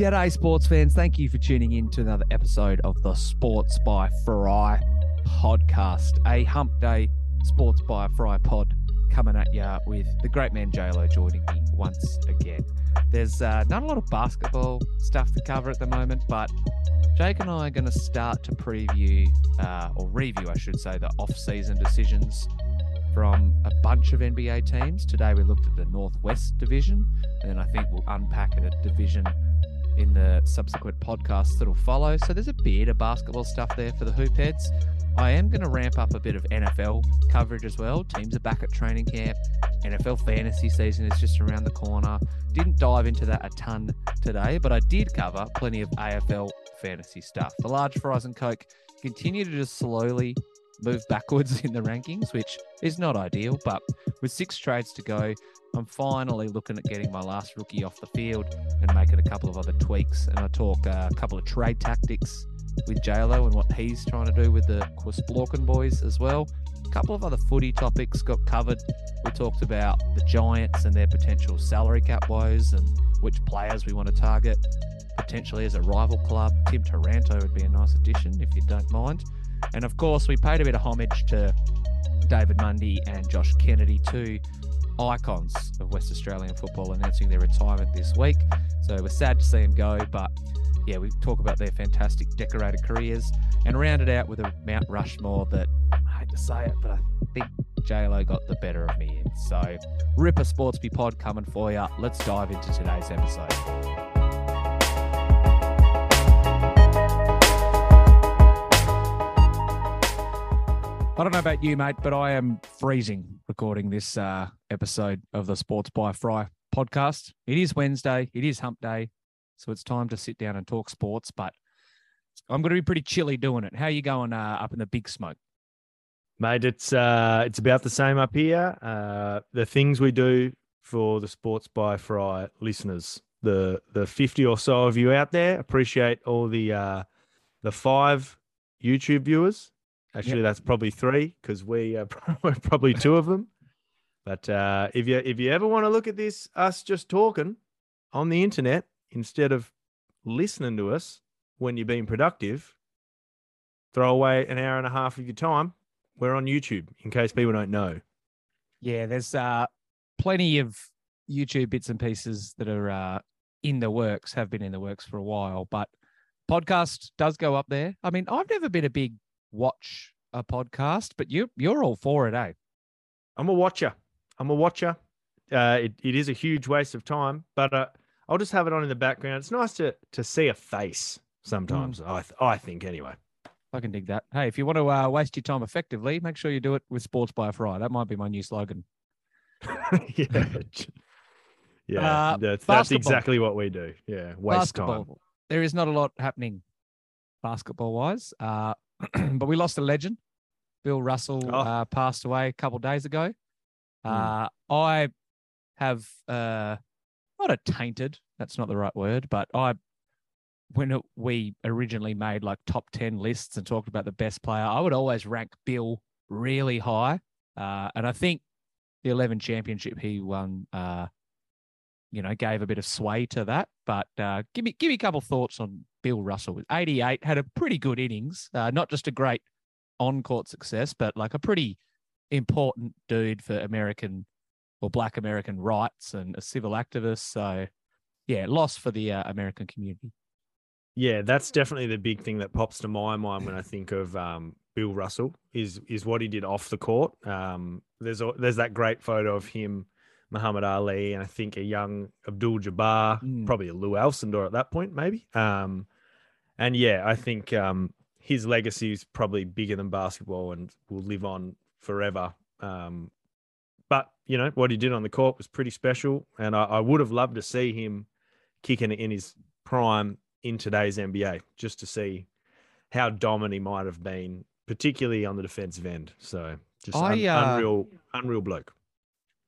G'day, sports fans. Thank you for tuning in to another episode of the Sports by Fry podcast, a hump day Sports by Fry pod coming at you with the great man JLo joining me once again. There's uh, not a lot of basketball stuff to cover at the moment, but Jake and I are going to start to preview, uh, or review, I should say, the off season decisions from a bunch of NBA teams. Today we looked at the Northwest Division, and I think we'll unpack it a division in the subsequent podcasts that'll follow. So there's a bit of basketball stuff there for the hoop heads. I am going to ramp up a bit of NFL coverage as well. Teams are back at training camp. NFL fantasy season is just around the corner. Didn't dive into that a ton today, but I did cover plenty of AFL fantasy stuff. The large fries and Coke continue to just slowly move backwards in the rankings, which is not ideal. But with six trades to go, I'm finally looking at getting my last rookie off the field and making a couple of other tweaks. And I talk uh, a couple of trade tactics with JLo and what he's trying to do with the Quisblorken boys as well. A couple of other footy topics got covered. We talked about the Giants and their potential salary cap woes and which players we want to target potentially as a rival club. Tim Taranto would be a nice addition if you don't mind. And of course, we paid a bit of homage to David Mundy and Josh Kennedy, two icons of West Australian football, announcing their retirement this week. So we're sad to see them go, but yeah, we talk about their fantastic decorated careers and round it out with a Mount Rushmore that I hate to say it, but I think JLo got the better of me in. So, Ripper Sportsby Pod coming for you. Let's dive into today's episode. I don't know about you, mate, but I am freezing recording this uh, episode of the Sports by Fry podcast. It is Wednesday, it is hump day, so it's time to sit down and talk sports, but I'm going to be pretty chilly doing it. How are you going uh, up in the big smoke? Mate, it's uh, it's about the same up here. Uh, the things we do for the Sports by Fry listeners, the the 50 or so of you out there, appreciate all the uh, the five YouTube viewers Actually, yep. that's probably three because we are probably two of them. But uh, if you if you ever want to look at this, us just talking on the internet instead of listening to us when you're being productive, throw away an hour and a half of your time. We're on YouTube in case people don't know. Yeah, there's uh, plenty of YouTube bits and pieces that are uh, in the works, have been in the works for a while, but podcast does go up there. I mean, I've never been a big watch a podcast, but you you're all for it, eh? I'm a watcher. I'm a watcher. Uh, it, it is a huge waste of time, but uh, I'll just have it on in the background. It's nice to to see a face sometimes. Mm. I th- I think anyway. I can dig that. Hey, if you want to uh, waste your time effectively, make sure you do it with Sports by a Fry. That might be my new slogan. yeah, yeah, uh, that's, that's exactly what we do. Yeah, waste basketball. time. There is not a lot happening basketball wise. Uh, but we lost a legend. Bill Russell oh. uh, passed away a couple days ago. Mm. Uh, I have uh, not a tainted. That's not the right word, but I when it, we originally made like top 10 lists and talked about the best player, I would always rank Bill really high. Uh, and I think the 11 championship he won, uh, you know, gave a bit of sway to that. But uh, give me give me a couple thoughts on Bill Russell with 88, had a pretty good innings, uh, not just a great on court success, but like a pretty important dude for American or Black American rights and a civil activist. So, yeah, loss for the uh, American community. Yeah, that's definitely the big thing that pops to my mind when I think of um, Bill Russell is is what he did off the court. Um, there's a, there's that great photo of him, Muhammad Ali, and I think a young Abdul Jabbar, mm. probably a Lou Alcindor at that point, maybe. Um, and yeah, I think um, his legacy is probably bigger than basketball and will live on forever. Um, but you know what he did on the court was pretty special, and I, I would have loved to see him kicking in his prime in today's NBA, just to see how dominant he might have been, particularly on the defensive end. So just I, un- uh, unreal, unreal bloke.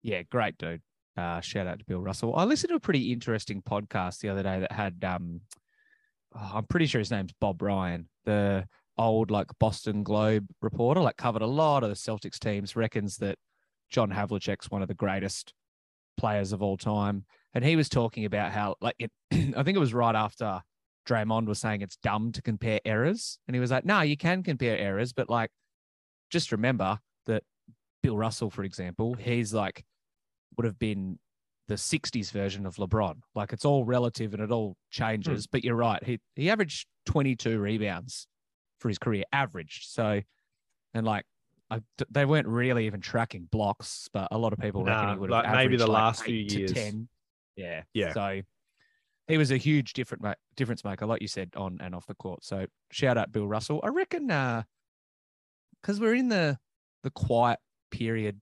Yeah, great dude. Uh, shout out to Bill Russell. I listened to a pretty interesting podcast the other day that had um, oh, I'm pretty sure his name's Bob Ryan, the old like Boston Globe reporter, like covered a lot of the Celtics teams, reckons that John Havlicek's one of the greatest players of all time. and he was talking about how like it, I think it was right after Draymond was saying it's dumb to compare errors, and he was like, "No, you can compare errors, but like, just remember that Bill Russell, for example, he's like would have been the 60s version of LeBron. Like it's all relative and it all changes. But you're right. He he averaged 22 rebounds for his career, averaged. So, and like I, they weren't really even tracking blocks, but a lot of people reckon Nah, he would like have maybe the like, last few years. 10. Yeah. Yeah. So he was a huge different difference maker, like you said, on and off the court. So shout out Bill Russell. I reckon uh because we're in the the quiet period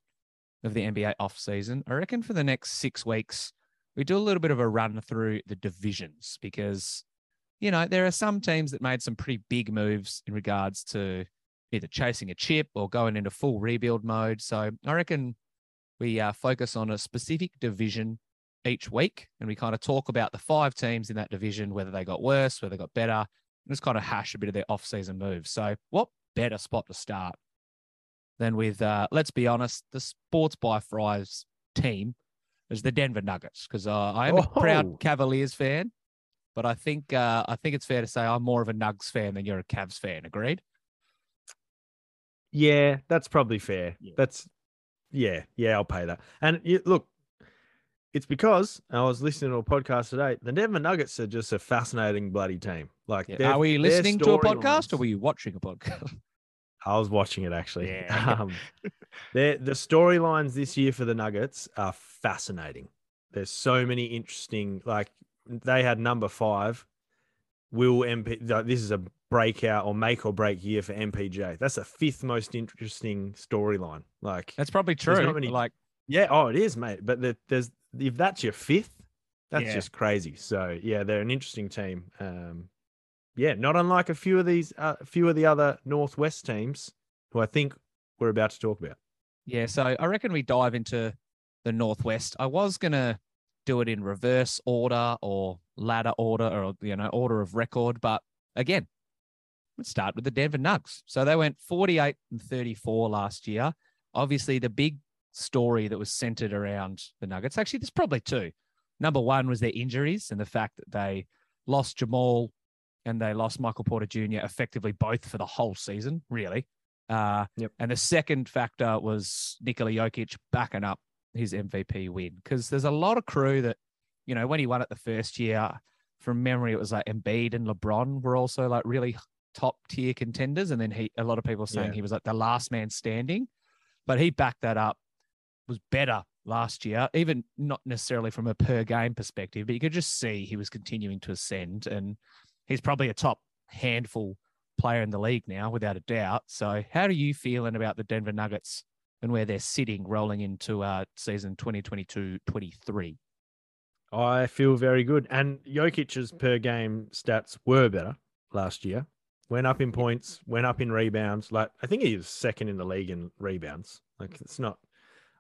of the NBA off season, I reckon for the next six weeks we do a little bit of a run through the divisions because you know there are some teams that made some pretty big moves in regards to either chasing a chip or going into full rebuild mode. So I reckon we uh, focus on a specific division each week and we kind of talk about the five teams in that division, whether they got worse, whether they got better, and just kind of hash a bit of their off-season moves. So what better spot to start than with, uh, let's be honest, the Sports by Fries team is the Denver Nuggets because uh, I am a Oh. proud Cavaliers fan, but I think uh, I think it's fair to say I'm more of a Nugs fan than you're a Cavs fan. Agreed? Yeah, that's probably fair. Yeah. That's yeah, yeah, I'll pay that. And you, look, it's because I was listening to a podcast today. The Denver Nuggets are just a fascinating bloody team. Like, Yeah. Are we listening to a podcast or were you watching a podcast? I was watching it actually. Yeah. Um, the storylines this year for the Nuggets are fascinating. There's so many interesting. Like they had number five. Will MP? This is a breakout or make or break year for MPJ. That's the fifth most interesting storyline. Like That's probably true. many- Like, Yeah, oh, it is, mate. But the, there's if that's your fifth, that's Yeah. just crazy. So yeah, they're an interesting team. Um, yeah, not unlike a few of these, uh, a few of the other Northwest teams who I think we're about to talk about. yeah, so I reckon we dive into the Northwest. I was to do it in reverse order or ladder order or, you know, order of record. But again, let's start with the Denver Nugs. So they went 48 and 34 last year. Obviously, the big story that was centered around the Nuggets, actually, there's probably two. Number one was their injuries and the fact that they lost Jamal and they lost Michael Porter Jr. effectively both for the whole season, really. Uh, Yep. And the second factor was Nikola Jokic backing up his MVP win because there's a lot of crew that, you know, when he won it the first year, from memory, it was like Embiid and LeBron were also like really top tier contenders. And then he, a lot of people saying Yeah. he was like the last man standing, but he backed that up, was better last year, even not necessarily from a per game perspective, but you could just see he was continuing to ascend. And he's probably a top handful player in the league now, without a doubt. So, how are you feeling about the Denver Nuggets and where they're sitting rolling into uh, season 2022 23? I feel very good. And Jokic's per game stats were better last year. Went up in points, went up in rebounds. Like I think he was second in the league in rebounds. Like it's not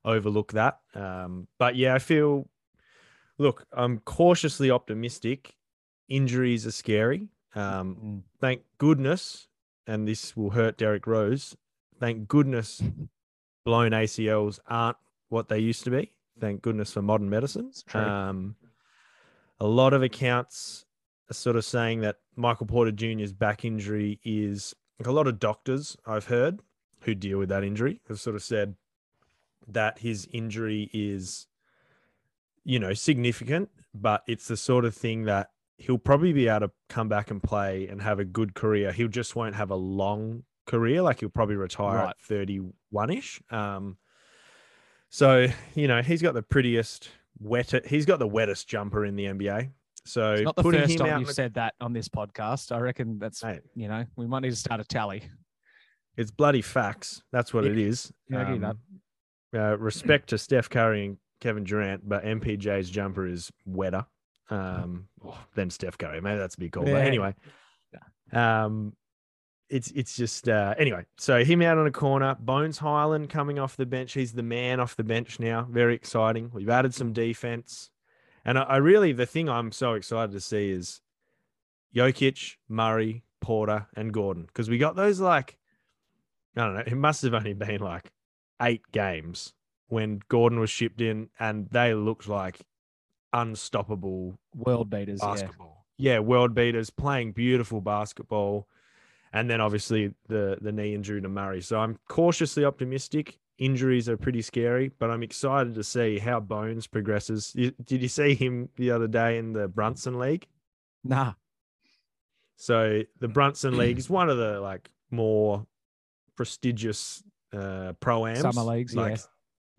overlook that. Um, but yeah, I feel look, I'm cautiously optimistic. Injuries are scary. Um, Mm. thank goodness, and this will hurt Derrick Rose. Thank goodness, blown ACLs aren't what they used to be. Thank goodness for modern medicines. true. Um, a lot of accounts are sort of saying that Michael Porter Jr.'s back injury is like a lot of doctors I've heard who deal with that injury have sort of said that his injury is, you know, significant, but it's the sort of thing that he'll probably be able to come back and play and have a good career. He'll just won't have a long career. Like he'll probably retire Right. at 31 ish. Um, so, you know, he's got the prettiest, wettest, he's got the wettest jumper in the NBA. So It's not the putting first him time out you've the- said that on this podcast. I reckon that's, Mate, you know, we might need to start a tally. it's bloody facts. That's what Yeah. it is. Yeah, get that. Um, uh, respect to Steph Curry and Kevin Durant, but MPJ's jumper is wetter um, then Steph Curry. Maybe that's a big call, Yeah. but anyway, um, it's it's just uh, anyway. So him out on a corner. Bones Hyland coming off the bench. He's the man off the bench now. Very exciting. We've added some defense, and I, I really the thing I'm so excited to see is Jokic, Murray, Porter, and Gordon because we got those like I don't know. It must have only been like eight games when Gordon was shipped in, and they looked like unstoppable World beaters. Basketball. Yeah. world beaters playing beautiful basketball, and then obviously the the knee injury to Murray. So I'm cautiously optimistic. Injuries are pretty scary, but I'm excited to see how Bones progresses. Did you see him the other day in the Brunson League? Nah. So the Brunson League is one of the like more prestigious uh pro ams. Summer leagues, like, yeah.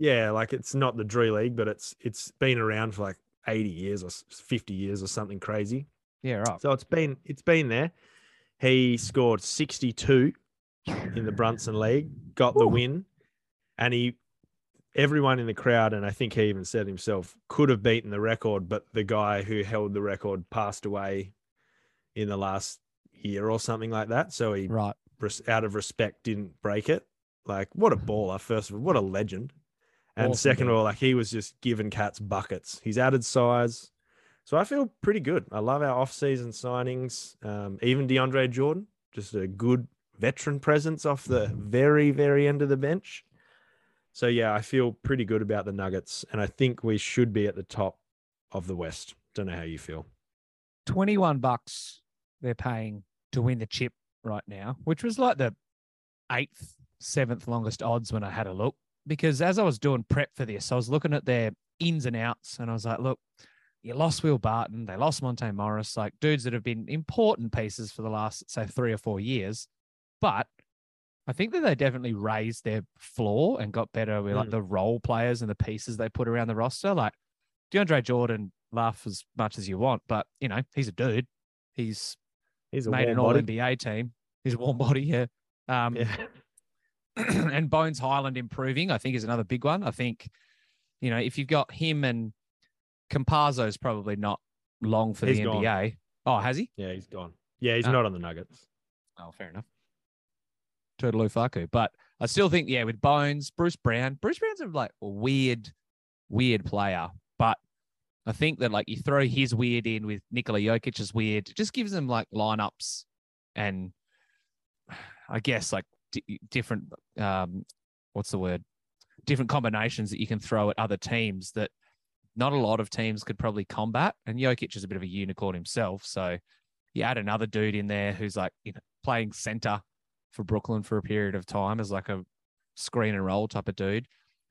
Yeah, like it's not the Drew League, but it's it's been around for like 80 years or 50 years or something crazy. Yeah, right. So it's been it's been there. He scored 62 in the Brunson League, got the win, and he everyone in the crowd, and I think he even said himself, could have beaten the record, but the guy who held the record passed away in the last year or something like that. So he Right. out of respect didn't break it. Like what a baller, first of all, what a legend. And Awesome second of all, like he was just giving cats buckets. He's added size. So I feel pretty good. I love our off-season signings. Um, even DeAndre Jordan, just a good veteran presence off the very, very end of the bench. So yeah, I feel pretty good about the Nuggets, and I think we should be at the top of the West. Don't know how you feel. 21 bucks they're paying to win the chip right now, which was like the eighth, seventh longest odds when I had a look. Because as I was doing prep for this, I was looking at their ins and outs and I was like, look, you lost Will Barton, they lost Monte Morris, like dudes that have been important pieces for the last, say, three or four years. But I think that they definitely raised their floor and got better with like Mm. the role players and the pieces they put around the roster. Like DeAndre Jordan, laugh as much as you want, but you know, he's a dude. He's He's a made an all body. NBA team. He's a warm body, yeah. Um, Yeah. and Bones Hyland improving, I think, is another big one. I think, you know, if you've got him and Campazzo's probably not long for He's the gone. NBA. Oh, has he? Yeah, he's gone. Yeah, he's Ah. not on the Nuggets. Oh, fair enough. Turtle Faku. But I still think, yeah, with Bones, Bruce Brown, Bruce Brown's a like weird, weird player. But I think that like you throw his weird in with Nikola Jokic's weird, it just gives them like lineups and I guess like d- different, um, what's the word? Different combinations that you can throw at other teams that not a lot of teams could probably combat. And Jokic is a bit of a unicorn himself. So you add another dude in there who's like, you know, playing center for Brooklyn for a period of time as like a screen and roll type of dude.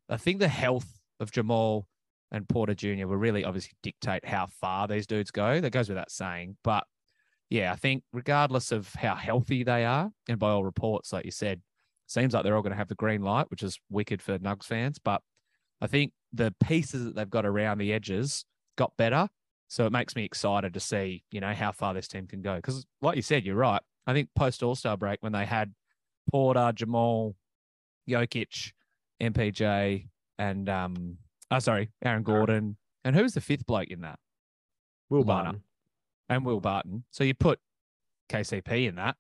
I think the health of Jamal and Porter Jr. will really obviously dictate how far these dudes go. That goes without saying. But yeah, I think regardless of how healthy they are, and by all reports, like you said, seems like they're all going to have the green light, which is wicked for Nugs fans. But I think the pieces that they've got around the edges got better. So it makes me excited to see, you know, how far this team can go. Because, like you said, you're right. I think post All Star break when they had Porter, Jamal, Jokic, MPJ, and um, oh sorry, Aaron Gordon, and who was the fifth bloke in that? Will lineup. And Will Barton. So you put KCP in that.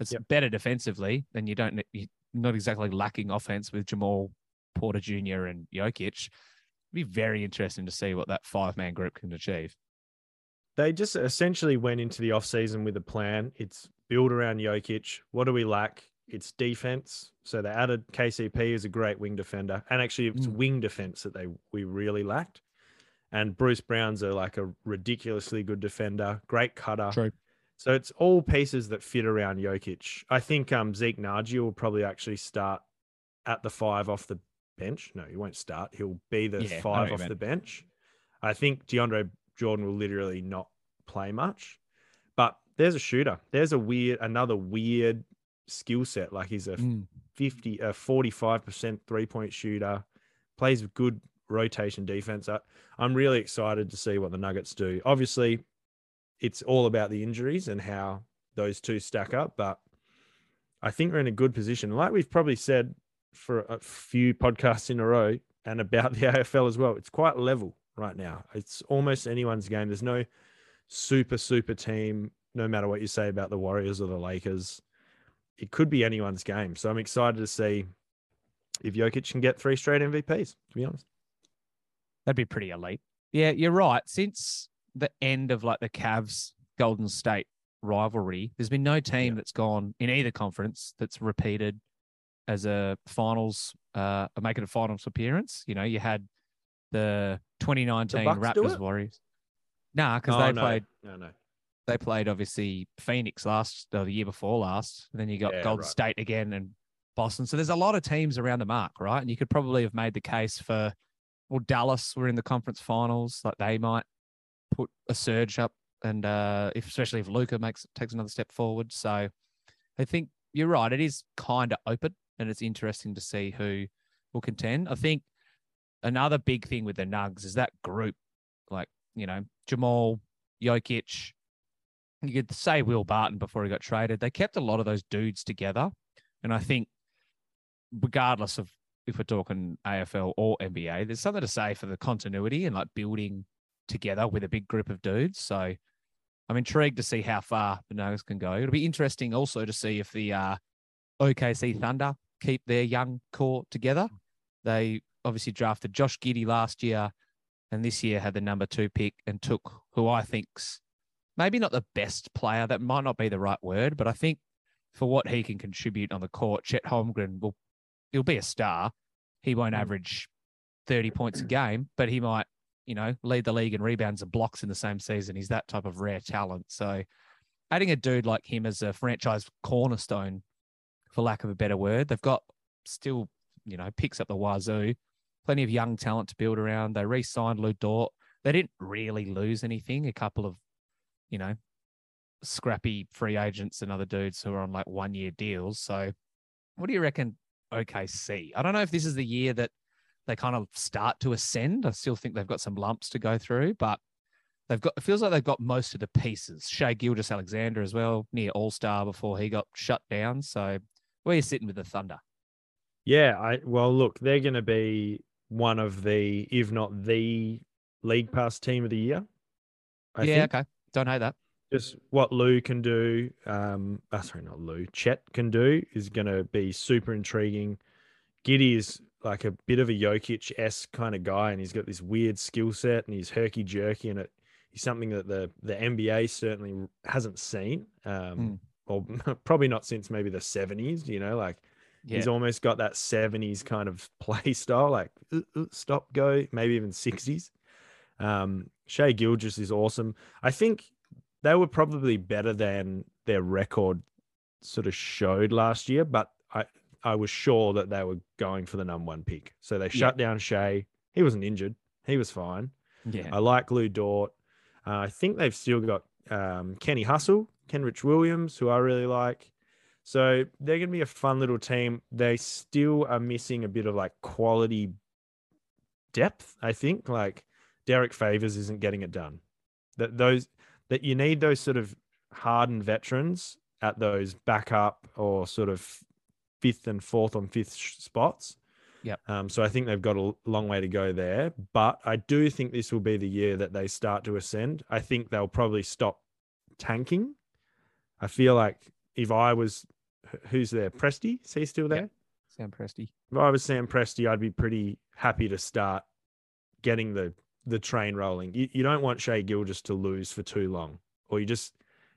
It's Yep. better defensively than you don't. You're not exactly lacking offense with Jamal Porter Jr. and Jokic. It'd be very interesting to see what that five man group can achieve. They just essentially went into the offseason with a plan. It's build around Jokic. What do we lack? It's defense. So they added KCP as a great wing defender. And actually it's Mm. wing defense that they we really lacked. And Bruce Brown's a like a ridiculously good defender, great cutter. True. So it's all pieces that fit around Jokic. I think um, Zeke Nnaji will probably actually start at the five off the bench. No, he won't start. He'll be the Yeah, I know what five off meant. the bench. I think DeAndre Jordan will literally not play much. But there's a shooter. There's a weird, another weird skill set. Like he's a Mm. 50, a 45% three point shooter, plays with good rotation defense. I, I'm really excited to see what the Nuggets do. Obviously, it's all about the injuries and how those two stack up, but I think we're in a good position. Like we've probably said for a few podcasts in a row and about the AFL as well, it's quite level right now. It's almost anyone's game. There's no super, super team, no matter what you say about the Warriors or the Lakers it could be anyone's game. So I'm excited to see if Jokic can get three straight MVPs, to be honest. That'd be pretty elite. Yeah, you're right. Since the end of like the Cavs Golden State rivalry, there's been no team Yeah. that's gone in either conference that's repeated as a finals, uh, making a finals appearance. You know, you had the 2019 Bucks do Raptors? Warriors. Nah, because Oh, they no. played No, no. they played obviously Phoenix last or the year before last. And then you got Yeah, Golden right. State again and Boston. So there's a lot of teams around the mark, right? And you could probably have made the case for well, Dallas were in the conference finals, like they might put a surge up and uh if especially if Luka makes takes another step forward. So I think you're right. It is kind of open and it's interesting to see who will contend. I think another big thing with the Nugs is that group, like, you know, Jamal, Jokic, you could say Will Barton before he got traded. They kept a lot of those dudes together. And I think, regardless of if we're talking AFL or NBA, there's something to say for the continuity and like building together with a big group of dudes. So I'm intrigued to see how far the Nuggets can go. It'll be interesting also to see if the uh, OKC Thunder keep their young core together. They obviously drafted Josh Giddey last year and this year had the number two pick and took who I think's maybe not the best player. That might not be the right word, but I think for what he can contribute on the court, Chet Holmgren will he'll be a star. He won't Mm. average 30 points a game, but he might, you know, lead the league in rebounds and blocks in the same season. He's that type of rare talent. So adding a dude like him as a franchise cornerstone, for lack of a better word, they've got still, you know, picks up the wazoo, plenty of young talent to build around. They re-signed Lu Dort. They didn't really lose anything. A couple of, you know, scrappy free agents and other dudes who are on like one year deals. So what do you reckon OKC? I don't know if this is the year that they kind of start to ascend. I still think they've got some lumps to go through, but they've got it feels like they've got most of the pieces. Shai Gilgeous Alexander as well, near all star before he got shut down. So where are you sitting with the Thunder? Yeah, I well look, they're going to be one of the, if not the league pass team of the year. I yeah, think okay. Don't hate that. Just what Lou can do. Um, oh, sorry, not Lou. Chet can do is going to be super intriguing. Giddey is like a bit of a Jokic s kind of guy, and he's got this weird skill set, and he's herky jerky, and it he's something that the the NBA certainly hasn't seen. Um, or probably not since maybe the seventies. You know, like Yeah. He's almost got that 70s kind of play style, like uh, uh, stop, go, maybe even 60s. Um, Shai Gilgeous is awesome. I think they were probably better than their record sort of showed last year, but I, I was sure that they were going for the number one pick. So they shut down Shai. He wasn't injured. He was fine. yeah. I like Lu Dort. Uh, I think they've still got um, Kenny Hustle, Kenrich Williams, who I really like. So they're going to be a fun little team. They still are missing a bit of like quality depth. I think like Derrick Favors isn't getting it done. That those that you need those sort of hardened veterans at those backup or sort of fifth and fourth on fifth spots. Yep. Um, so I think they've got a long way to go there, but I do think this will be the year that they start to ascend. I think they'll probably stop tanking. I feel like if I was, who's there? Presty? Is he still there? Yep. Sam Presti. If I was Sam Presti, I'd be pretty happy to start getting the the train rolling. You, you don't want Shai Gilgeous to lose for too long, or you just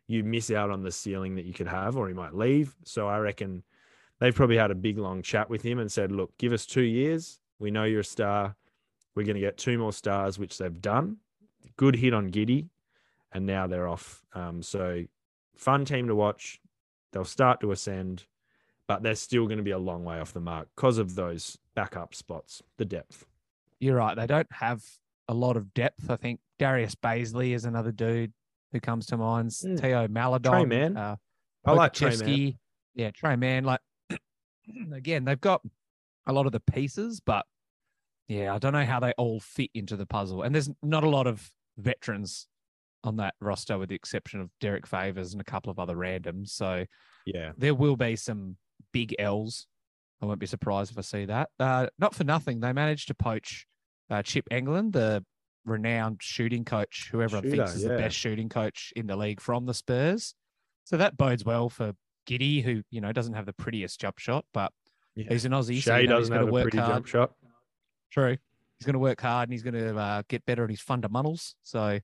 you miss out on the ceiling that you could have, or he might leave. So I reckon they've probably had a big long chat with him and said, "Look, give us two years. We know you're a star. We're going to get two more stars, which they've done. Good hit on Giddey, and now they're off. Um, so fun team to watch. They'll start to ascend, but they're still going to be a long way off the mark because of those backup spots, the depth. You're right. They don't have a lot of depth. I think Darius Bazley is another dude who comes to mind. Mm. Teo Maledon. Tre Mann. Uh, I like Tre Mann. Pokusevski. Yeah, Tre Mann. Like again, they've got a lot of the pieces, but yeah, I don't know how they all fit into the puzzle. And there's not a lot of veterans on that roster, with the exception of Derrick Favors and a couple of other randoms. So Yeah. there will be some big L's. I won't be surprised if I see that. Uh, not for nothing, they managed to poach uh, Chip Engelland, the renowned shooting coach, who everyone thinks is yeah. the best shooting coach in the league from the Spurs. So that bodes well for Giddey, who you know doesn't have the prettiest jump shot, but yeah. he's an Aussie. so you know he's doesn't going have to a work pretty hard. jump shot. True. He's going to work hard and he's going to uh, get better at his fundamentals. So,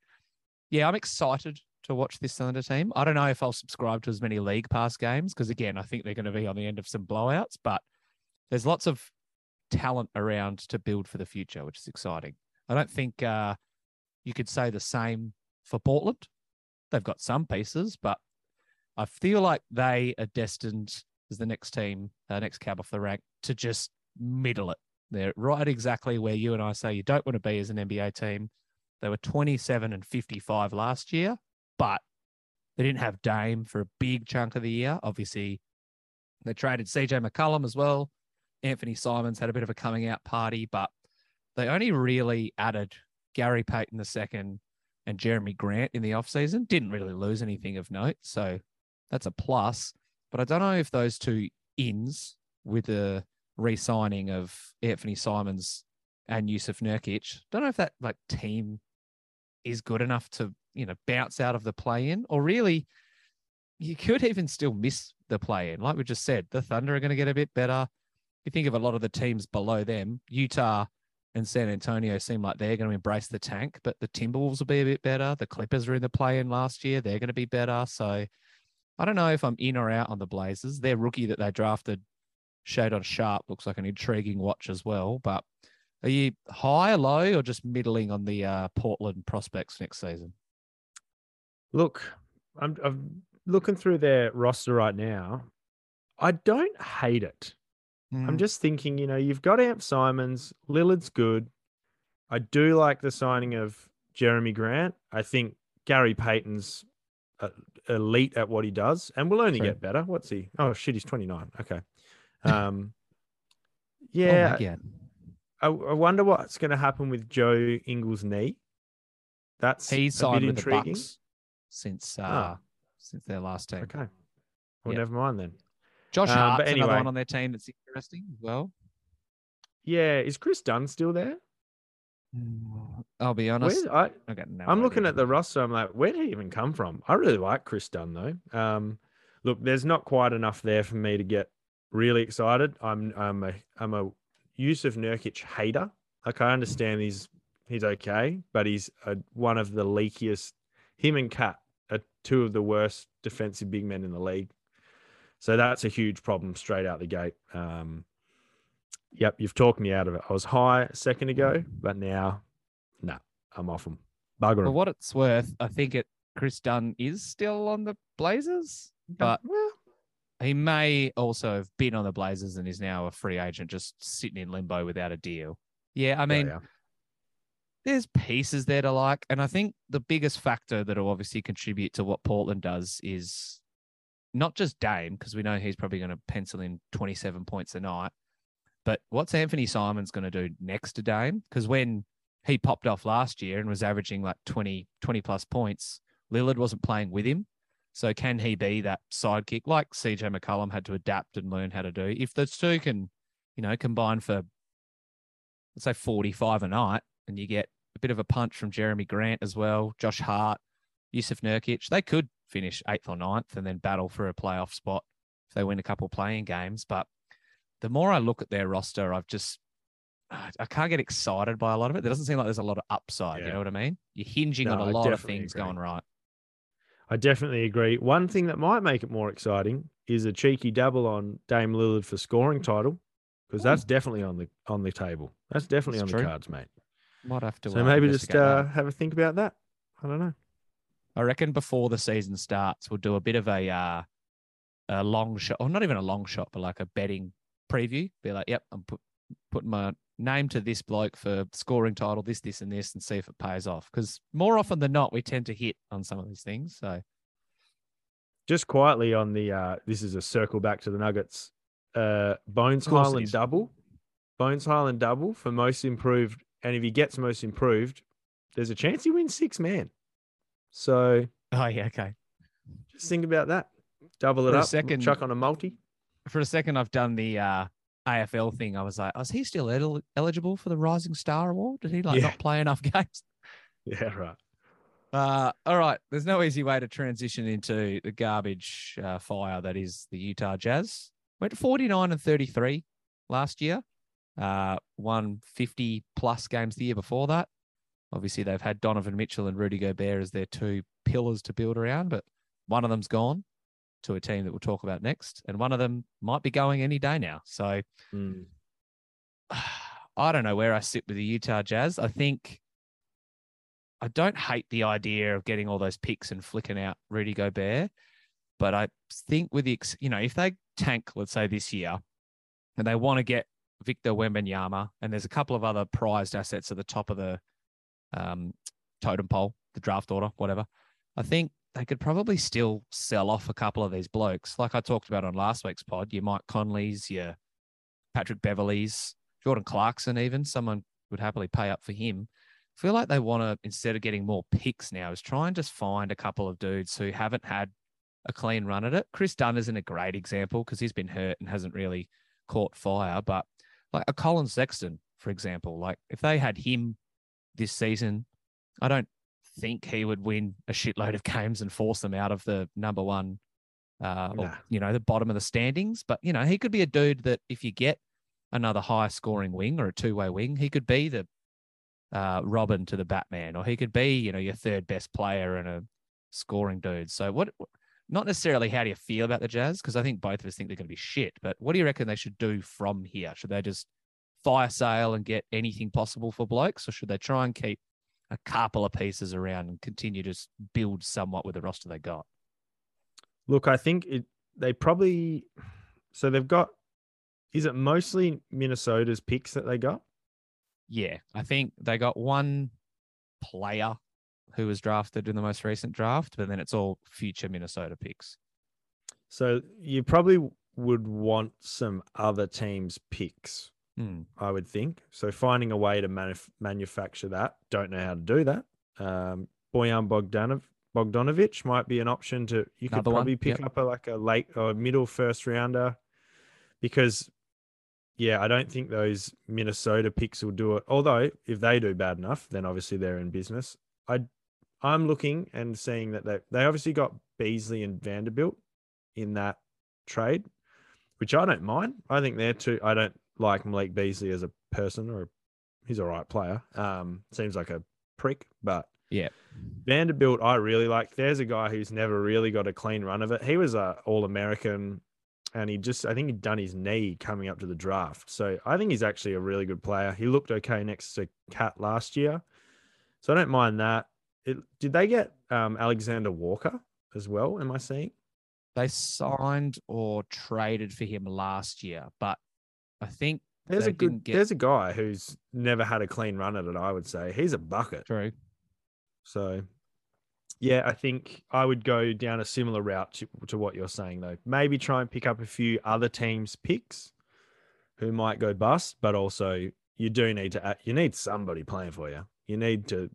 yeah, I'm excited to watch this Thunder team. I don't know if I'll subscribe to as many league pass games because, again, I think they're going to be on the end of some blowouts, but there's lots of talent around to build for the future, which is exciting. I don't think uh, you could say the same for Portland. They've got some pieces, but I feel like they are destined as the next team, uh, next cab off the rank, to just middle it. They're right exactly where you and I say you don't want to be as an NBA team. They were 27 and 55 last year, but they didn't have Dame for a big chunk of the year. Obviously, they traded CJ McCollum as well. Anthony Simons had a bit of a coming out party, but they only really added Gary Payton II and Jerami Grant in the offseason. Didn't really lose anything of note. So that's a plus. But I don't know if those two ins with the re signing of Anthony Simons and Jusuf Nurkic, don't know if that like team is good enough to, you know, bounce out of the play in or really you could even still miss the play in. Like we just said, the Thunder are going to get a bit better. You think of a lot of the teams below them, Utah and San Antonio seem like they're going to embrace the tank, but the Timberwolves will be a bit better. The Clippers are in the play in last year. They're going to be better. So I don't know if I'm in or out on the Blazers. Their rookie that they drafted, Shaedon Sharpe, looks like an intriguing watch as well. But are you high or low or just middling on the uh, Portland prospects next season? Look, I'm, I'm looking through their roster right now. I don't hate it. Mm. I'm just thinking, you know, you've got Amp Simons, Lillard's good. I do like the signing of Jerami Grant. I think Gary Payton's elite at what he does and will only get better. What's he? Oh shit, he's 29. Okay. Um yeah. Oh, I, I, wonder what's going to happen with Joe Ingles' knee. That's he's signed with intriguing. the Bucks since uh oh. since their last team. Okay. Well, never mind then. Josh um, Hart's anyway, another one on their team that's interesting as well. Yeah, is Kris Dunn still there? I'll be honest. I, I no I'm looking at the roster. I'm like, where did he even come from? I really like Kris Dunn though. Um, look, there's not quite enough there for me to get really excited. I'm I'm a I'm a Jusuf Nurkic hater. Like I understand he's he's okay, but he's a, one of the leakiest. Him and KAT are two of the worst defensive big men in the league. So that's a huge problem straight out the gate. Um, Yep, you've talked me out of it. I was high a second ago, but now, nah, I'm off them. Bugger For what it's worth, I think it Kris Dunn is still on the Blazers, but well, he may also have been on the Blazers and is now a free agent, just sitting in limbo without a deal. Yeah, I mean, yeah, yeah. there's pieces there to like, and I think the biggest factor that will obviously contribute to what Portland does is not just Dame, because we know he's probably going to pencil in 27 points a night, but what's Anthony Simons going to do next to Dame? Because when he popped off last year and was averaging like 20, 20 plus points, Lillard wasn't playing with him. So can he be that sidekick like CJ McCollum had to adapt and learn how to do? If the two can, you know, combine for let's say 45 a night and you get a bit of a punch from Jerami Grant as well, Josh Hart, Jusuf Nurkic, they could finish eighth or ninth and then battle for a playoff spot if they win a couple playing games. But the more I look at their roster, I've just I can't get excited by a lot of it. There doesn't seem like there's a lot of upside. Yeah. You know what I mean? You're hinging no, on a lot of things agree. going right. I definitely agree. One thing that might make it more exciting is a cheeky double on Dame Lillard for scoring title, because that's definitely on the on the table. That's definitely that's on true. the cards, mate. Might have to. So uh, maybe just uh, have a think about that. I don't know. I reckon before the season starts, we'll do a bit of a uh, a long shot, or not even a long shot, but like a betting preview. Be like, yep, I'm put, putting my name to this bloke for scoring title, this, this, and this, and see if it pays off. Because more often than not, we tend to hit on some of these things. So, just quietly on the, uh, this is a circle back to the Nuggets. Uh, Bones Hyland double, Bones Hyland double for most improved, and if he gets most improved, there's a chance he wins six man. So, oh yeah, okay. Just think about that. Double it for up. second, chuck on a multi for a second, I've done the uh, AFL thing. I was like, is he still el- eligible for the Rising Star Award? Did he like yeah. not play enough games? Yeah, right. Uh, all right. There's no easy way to transition into the garbage uh, fire that is the Utah Jazz. Went 49 and 33 last year. Uh, won 50 plus games the year before that. Obviously, they've had Donovan Mitchell and Rudy Gobert as their two pillars to build around, but one of them's gone to a team that we'll talk about next, and one of them might be going any day now. So mm. I don't know where I sit with the Utah Jazz. I think I don't hate the idea of getting all those picks and flicking out Rudy Gobert, but I think with the you know if they tank, let's say this year, and they want to get Victor Wembanyama, and there's a couple of other prized assets at the top of the um, totem pole, the draft order, whatever. I think they could probably still sell off a couple of these blokes, like I talked about on last week's pod. Your Mike Conley's, your Patrick Beverley's, Jordan Clarkson, even someone would happily pay up for him. I feel like they want to, instead of getting more picks now, is try and just find a couple of dudes who haven't had a clean run at it. Kris Dunn isn't a great example because he's been hurt and hasn't really caught fire, but like a Collin Sexton, for example, like if they had him this season, I don't think he would win a shitload of games and force them out of the number one, uh, nah. or, you know, the bottom of the standings. But, you know, he could be a dude that if you get another high scoring wing or a two way wing, he could be the uh, Robin to the Batman, or he could be, you know, your third best player and a scoring dude. So, what, not necessarily how do you feel about the Jazz? Because I think both of us think they're going to be shit. But what do you reckon they should do from here? Should they just fire sale and get anything possible for blokes, or should they try and keep a couple of pieces around and continue to build somewhat with the roster they got? Look, I think it. They probably so they've got. Is it mostly Minnesota's picks that they got? Yeah, I think they got one player who was drafted in the most recent draft, but then it's all future Minnesota picks. So you probably would want some other teams' picks Mm. I would think. So finding a way to manuf- manufacture that, don't know how to do that. Um, Bojan Bogdanov, Bogdanovic might be an option to. You could Another probably one. pick yep. up a like a late or middle first rounder, because yeah, I don't think those Minnesota picks will do it. Although if they do bad enough, then obviously they're in business. I I'm looking and seeing that they they obviously got Beasley and Vanderbilt in that trade, which I don't mind. I think they're two. I don't like Malik Beasley as a person, or he's a right player. Um, seems like a prick, but yeah, Vanderbilt I really like. There's a guy who's never really got a clean run of it. He was a All American, and he just I think he'd done his knee coming up to the draft. So I think he's actually a really good player. He looked okay next to KAT last year, so I don't mind that. It, did they get um, Alexander Walker as well? Am I seeing? They signed or traded for him last year, but I think there's a good get... there's a guy who's never had a clean run at it. I would say he's a bucket. True. So, yeah, I think I would go down a similar route to, to what you're saying though. Maybe try and pick up a few other teams' picks who might go bust, but also you do need to you need somebody playing for you. You need to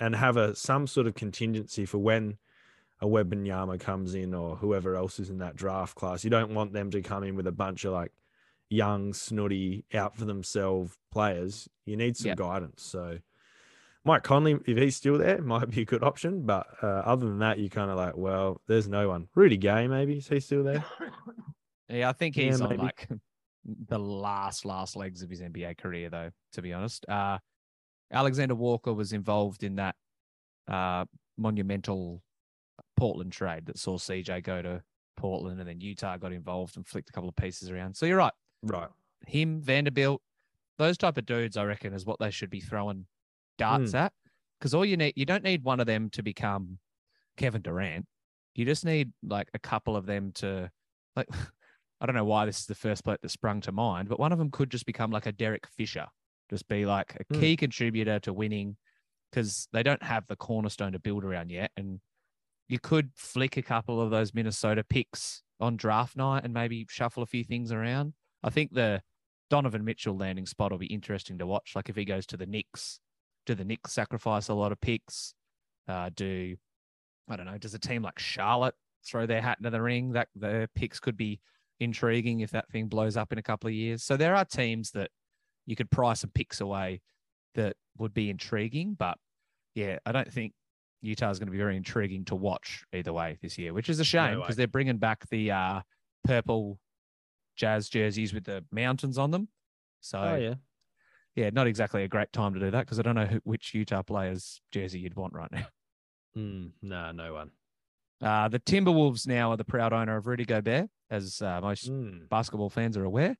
and have a some sort of contingency for when a Wembanyama comes in or whoever else is in that draft class. You don't want them to come in with a bunch of like young, snooty, out for themselves players, you need some yep. guidance. So Mike Conley, if he's still there, might be a good option. But uh, other than that, you're kind of like, well, there's no one. Rudy Gay, maybe is he still there? yeah, I think he's yeah, on like the last last legs of his NBA career, though. To be honest, uh, Alexander Walker was involved in that uh, monumental Portland trade that saw CJ go to Portland, and then Utah got involved and flicked a couple of pieces around. So you're right. Right. Him, Vanderbilt, those type of dudes, I reckon, is what they should be throwing darts mm. at. Because all you need, you don't need one of them to become Kevin Durant. You just need like a couple of them to, like, I don't know why this is the first bloke that sprung to mind, but one of them could just become like a Derek Fisher, just be like a mm. key contributor to winning because they don't have the cornerstone to build around yet. And you could flick a couple of those Minnesota picks on draft night and maybe shuffle a few things around. I think the Donovan Mitchell landing spot will be interesting to watch. Like if he goes to the Knicks, do the Knicks sacrifice a lot of picks? Uh, do I don't know? Does a team like Charlotte throw their hat into the ring? That the picks could be intriguing if that thing blows up in a couple of years. So there are teams that you could price some picks away that would be intriguing. But yeah, I don't think Utah is going to be very intriguing to watch either way this year, which is a shame because no they're bringing back the uh, purple Jazz jerseys with the mountains on them. So, oh, yeah. Yeah, not exactly a great time to do that because I don't know who, which Utah player's jersey you'd want right now. Mm, no, no one. Uh, the Timberwolves now are the proud owner of Rudy Gobert, as uh, most mm. basketball fans are aware.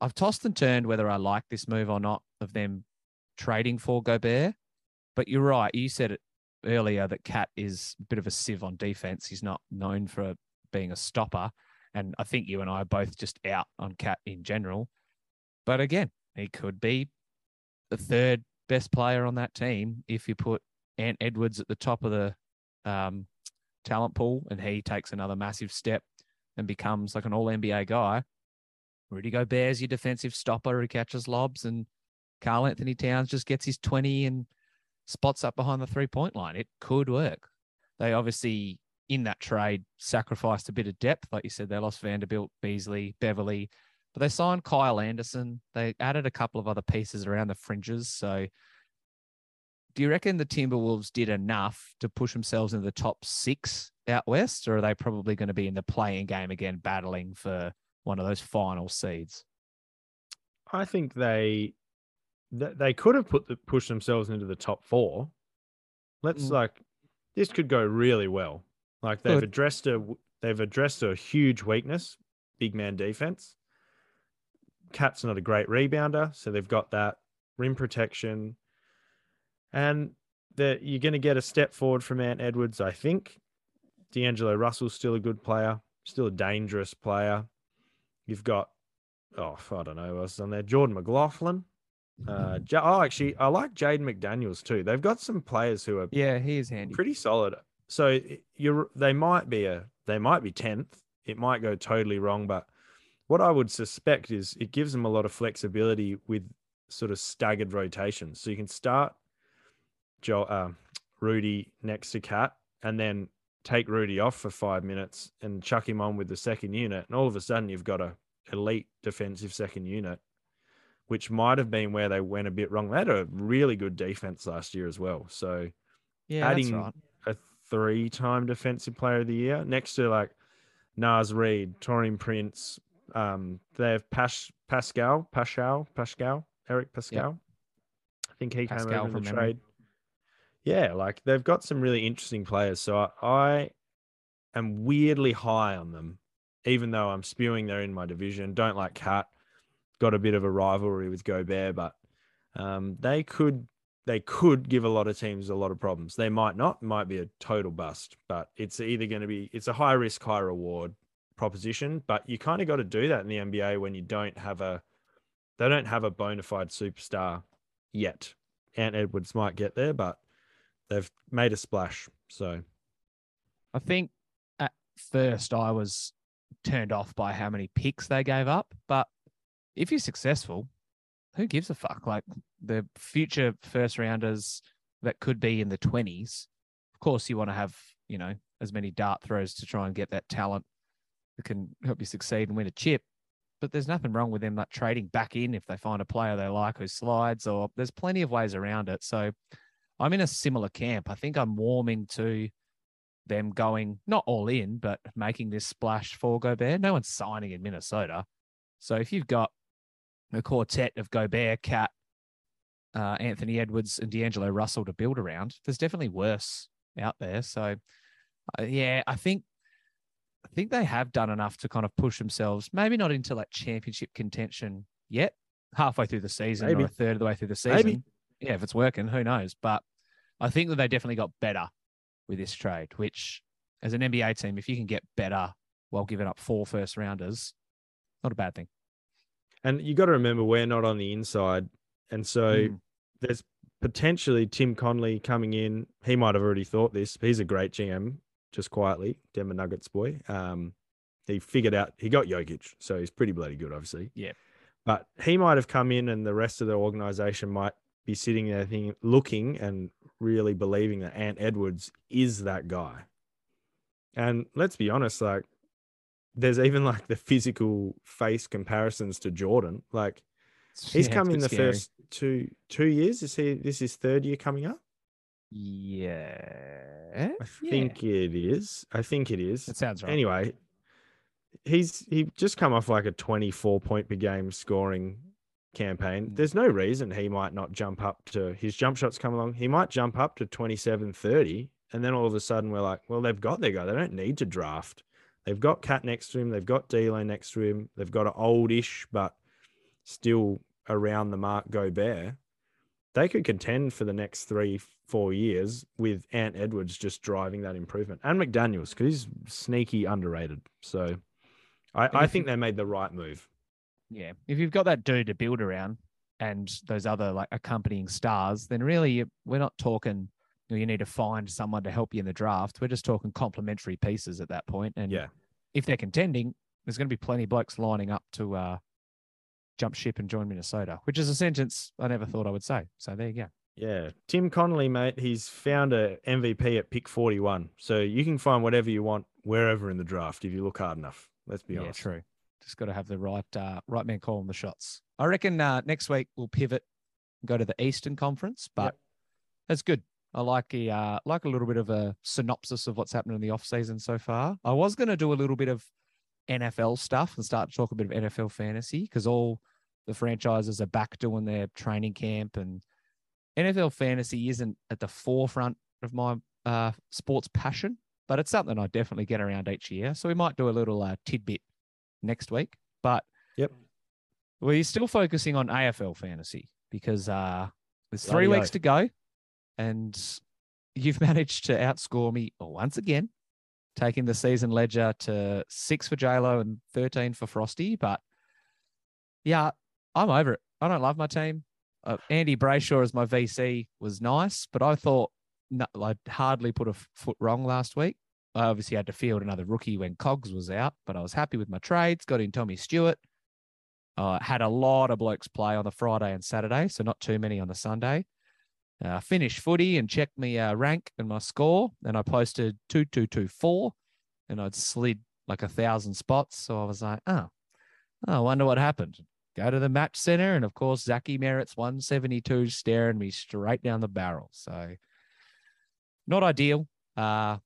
I've tossed and turned whether I like this move or not of them trading for Gobert. But you're right. You said it earlier that KAT is a bit of a sieve on defense. He's not known for being a stopper. And I think you and I are both just out on KAT in general. But again, he could be the third best player on that team if you put Ant Edwards at the top of the um, talent pool and he takes another massive step and becomes like an all NBA guy. Rudy Gobert's your defensive stopper who catches lobs, and Karl-Anthony Towns just gets his 20 and spots up behind the three point line. It could work. They obviously, in that trade, sacrificed a bit of depth. Like you said, they lost Vanderbilt, Beasley, Beverley, but they signed Kyle Anderson. They added a couple of other pieces around the fringes. So, do you reckon the Timberwolves did enough to push themselves into the top six out west, or are they probably going to be in the play-in game again, battling for one of those final seeds? I think they they could have put the pushed themselves into the top four. Let's mm. like this could go really well. Like they've addressed a they've addressed a huge weakness, big man defense. KAT's not a great rebounder, so they've got that rim protection, and that you're going to get a step forward from Ant Edwards. I think D'Angelo Russell's still a good player, still a dangerous player. You've got oh I don't know what's on there. Jordan McLaughlin. Uh, oh, actually, I like Jaden McDaniels too. They've got some players who are yeah, he is handy, pretty solid. So you're they might be a they might be tenth. It might go totally wrong, but what I would suspect is it gives them a lot of flexibility with sort of staggered rotations. So you can start Joe, uh, Rudy next to KAT, and then take Rudy off for five minutes and chuck him on with the second unit, and all of a sudden you've got a elite defensive second unit, which might have been where they went a bit wrong. They had a really good defense last year as well. So yeah, adding right. a three-time defensive player of the year next to like Naz Reid, Taurean Prince, um, they have Pas- Paschall, Paschall, Paschall, Eric Paschall. Yep. I think he Paschall came over from the trade yeah, like they've got some really interesting players. So I, I am weirdly high on them, even though I'm spewing they're in my division. Don't like KAT. Got a bit of a rivalry with Gobert, but um, they could they could give a lot of teams a lot of problems. They might not, might be a total bust, but it's either going to be it's a high risk, high reward proposition. But you kind of got to do that in the NBA when you don't have a they don't have a bona fide superstar yet. Ant Edwards might get there, but they've made a splash. So I think at first I was turned off by how many picks they gave up. But if you're successful, who gives a fuck? Like the future first rounders that could be in the 20s, of course, you want to have, you know, as many dart throws to try and get that talent that can help you succeed and win a chip. But there's nothing wrong with them like trading back in if they find a player they like who slides, or there's plenty of ways around it. So I'm in a similar camp. I think I'm warming to them going not all in, but making this splash for Gobert. No one's signing in Minnesota. So if you've got a quartet of Gobert, KAT, uh, Anthony Edwards, and D'Angelo Russell to build around, there's definitely worse out there. So uh, yeah, I think I think they have done enough to kind of push themselves, maybe not into like championship contention yet, halfway through the season maybe. or a third of the way through the season. Maybe. Yeah, if it's working, who knows? But I think that they definitely got better with this trade, which as an NBA team, if you can get better while giving up four first rounders, not a bad thing. And you got to remember, we're not on the inside. And so mm. there's potentially Tim Connelly coming in. He might have already thought this. He's a great GM, just quietly, Denver Nuggets boy. Um, he figured out he got Jokic, so he's pretty bloody good, obviously. Yeah. But he might have come in, and the rest of the organization might be sitting there thinking, looking and really believing that Ant Edwards is that guy. And let's be honest, like there's even like the physical face comparisons to Jordan. Like he's yeah, come in the scary. first two two years. Is he this is third year coming up? Yeah. I think yeah. it is. I think it is. That sounds right. Anyway, he's he just come off like a 24 point per game scoring campaign, mm. there's no reason he might not jump up to his jump shots come along. He might jump up to 27 30. And then all of a sudden we're like, well, they've got their guy. They don't need to draft. They've got KAT next to him. They've got D'Lo next to him. They've got an oldish but still around the mark Gobert, they could contend for the next three, four years with Ant Edwards just driving that improvement and McDaniels because he's sneaky underrated. So I, I think they made the right move. Yeah. If you've got that dude to build around and those other like accompanying stars, then really we're not talking you, need to find someone to help you in the draft. We're just talking complementary pieces at that point. And Yeah. if they're contending, there's going to be plenty of blokes lining up to uh, jump ship and join Minnesota, which is a sentence I never thought I would say. So there you go. Yeah. Tim Connelly, mate, he's found a MVP at pick 41. So you can find whatever you want wherever in the draft if you look hard enough. Let's be yeah, honest. true. Just got to have the right uh, right man calling the shots. I reckon uh, next week we'll pivot, and go to the Eastern Conference, but Yep. that's good. I like a uh, like a little bit of a synopsis of what's happened in the off season so far. I was going to do a little bit of NFL stuff and start to talk a bit of NFL fantasy because all the franchises are back doing their training camp and NFL fantasy isn't at the forefront of my uh, sports passion, but it's something I definitely get around each year. So we might do a little uh, tidbit next week. But Yep. we're still focusing on AFL fantasy because uh, there's three Bloody weeks to go, and you've managed to outscore me once again, taking the season ledger to six for JLo and thirteen for Frosty. But yeah, I'm over it. I don't love my team. Uh, Andy Brayshaw as my VC was nice, but I thought no, I'd hardly put a f- foot wrong last week. I obviously had to field another rookie when Cogs was out, but I was happy with my trades. Got in Tommy Stewart. Uh, had a lot of blokes play on the Friday and Saturday, so not too many on the Sunday. Uh, finished footy and checked my uh, rank and my score, and I posted two two two four, and I'd slid like a thousand spots. So I was like, oh, oh, I wonder what happened. Go to the match center, and of course, Zachy Merritt's 172 staring me straight down the barrel. So not ideal. Uh,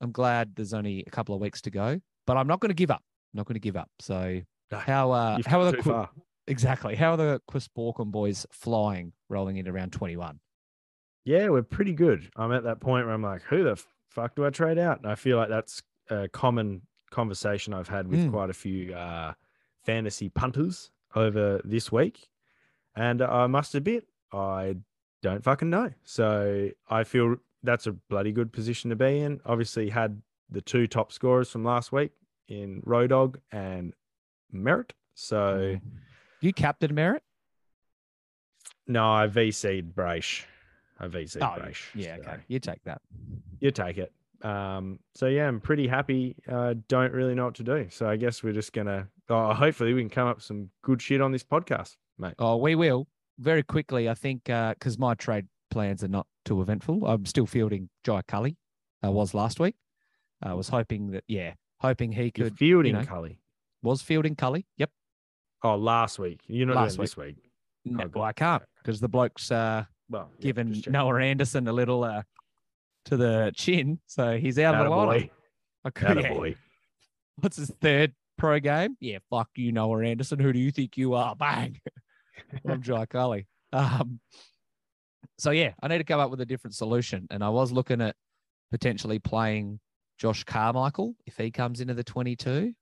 I'm glad there's only a couple of weeks to go, but I'm not going to give up. I'm not going to give up. So how uh, how are the too Qu- far. exactly how are the Quisporkum boys flying, rolling into round 21? Yeah, we're pretty good. I'm at that point where I'm like, who the fuck do I trade out? And I feel like that's a common conversation I've had with Mm. quite a few uh, fantasy punters over this week. And I must admit, I don't fucking know. So I feel that's a bloody good position to be in. Obviously, had the two top scorers from last week in Rodog and Merritt. So Mm. you captain Merritt? no, I VC'd Brace. I VC'd Oh, yeah, so- okay, you take that. you take it. Um, so yeah, I'm pretty happy. Uh, don't really know what to do. So I guess we're just gonna. Oh, hopefully we can come up with some good shit on this podcast, mate. Oh, we will very quickly. I think because my trade plans are not too eventful. I'm still fielding Jai Culley. I was last week. I was hoping that yeah, hoping he You're could fielding know, Culley. was fielding Culley. Yep. Oh, last week. You're not Last doing this week. No, well, I can't because the bloke's uh, Well, yeah, given. Noah Anderson a little uh, to the chin, so he's out of the lineup. Attaboy. I could. Attaboy. What's his third pro game? Yeah, fuck you, Noah Anderson. Who do you think you are? Bang. I'm Jai Culley. Um, so yeah, I need to come up with a different solution. And I was looking at potentially playing Josh Carmichael if he comes into the 22,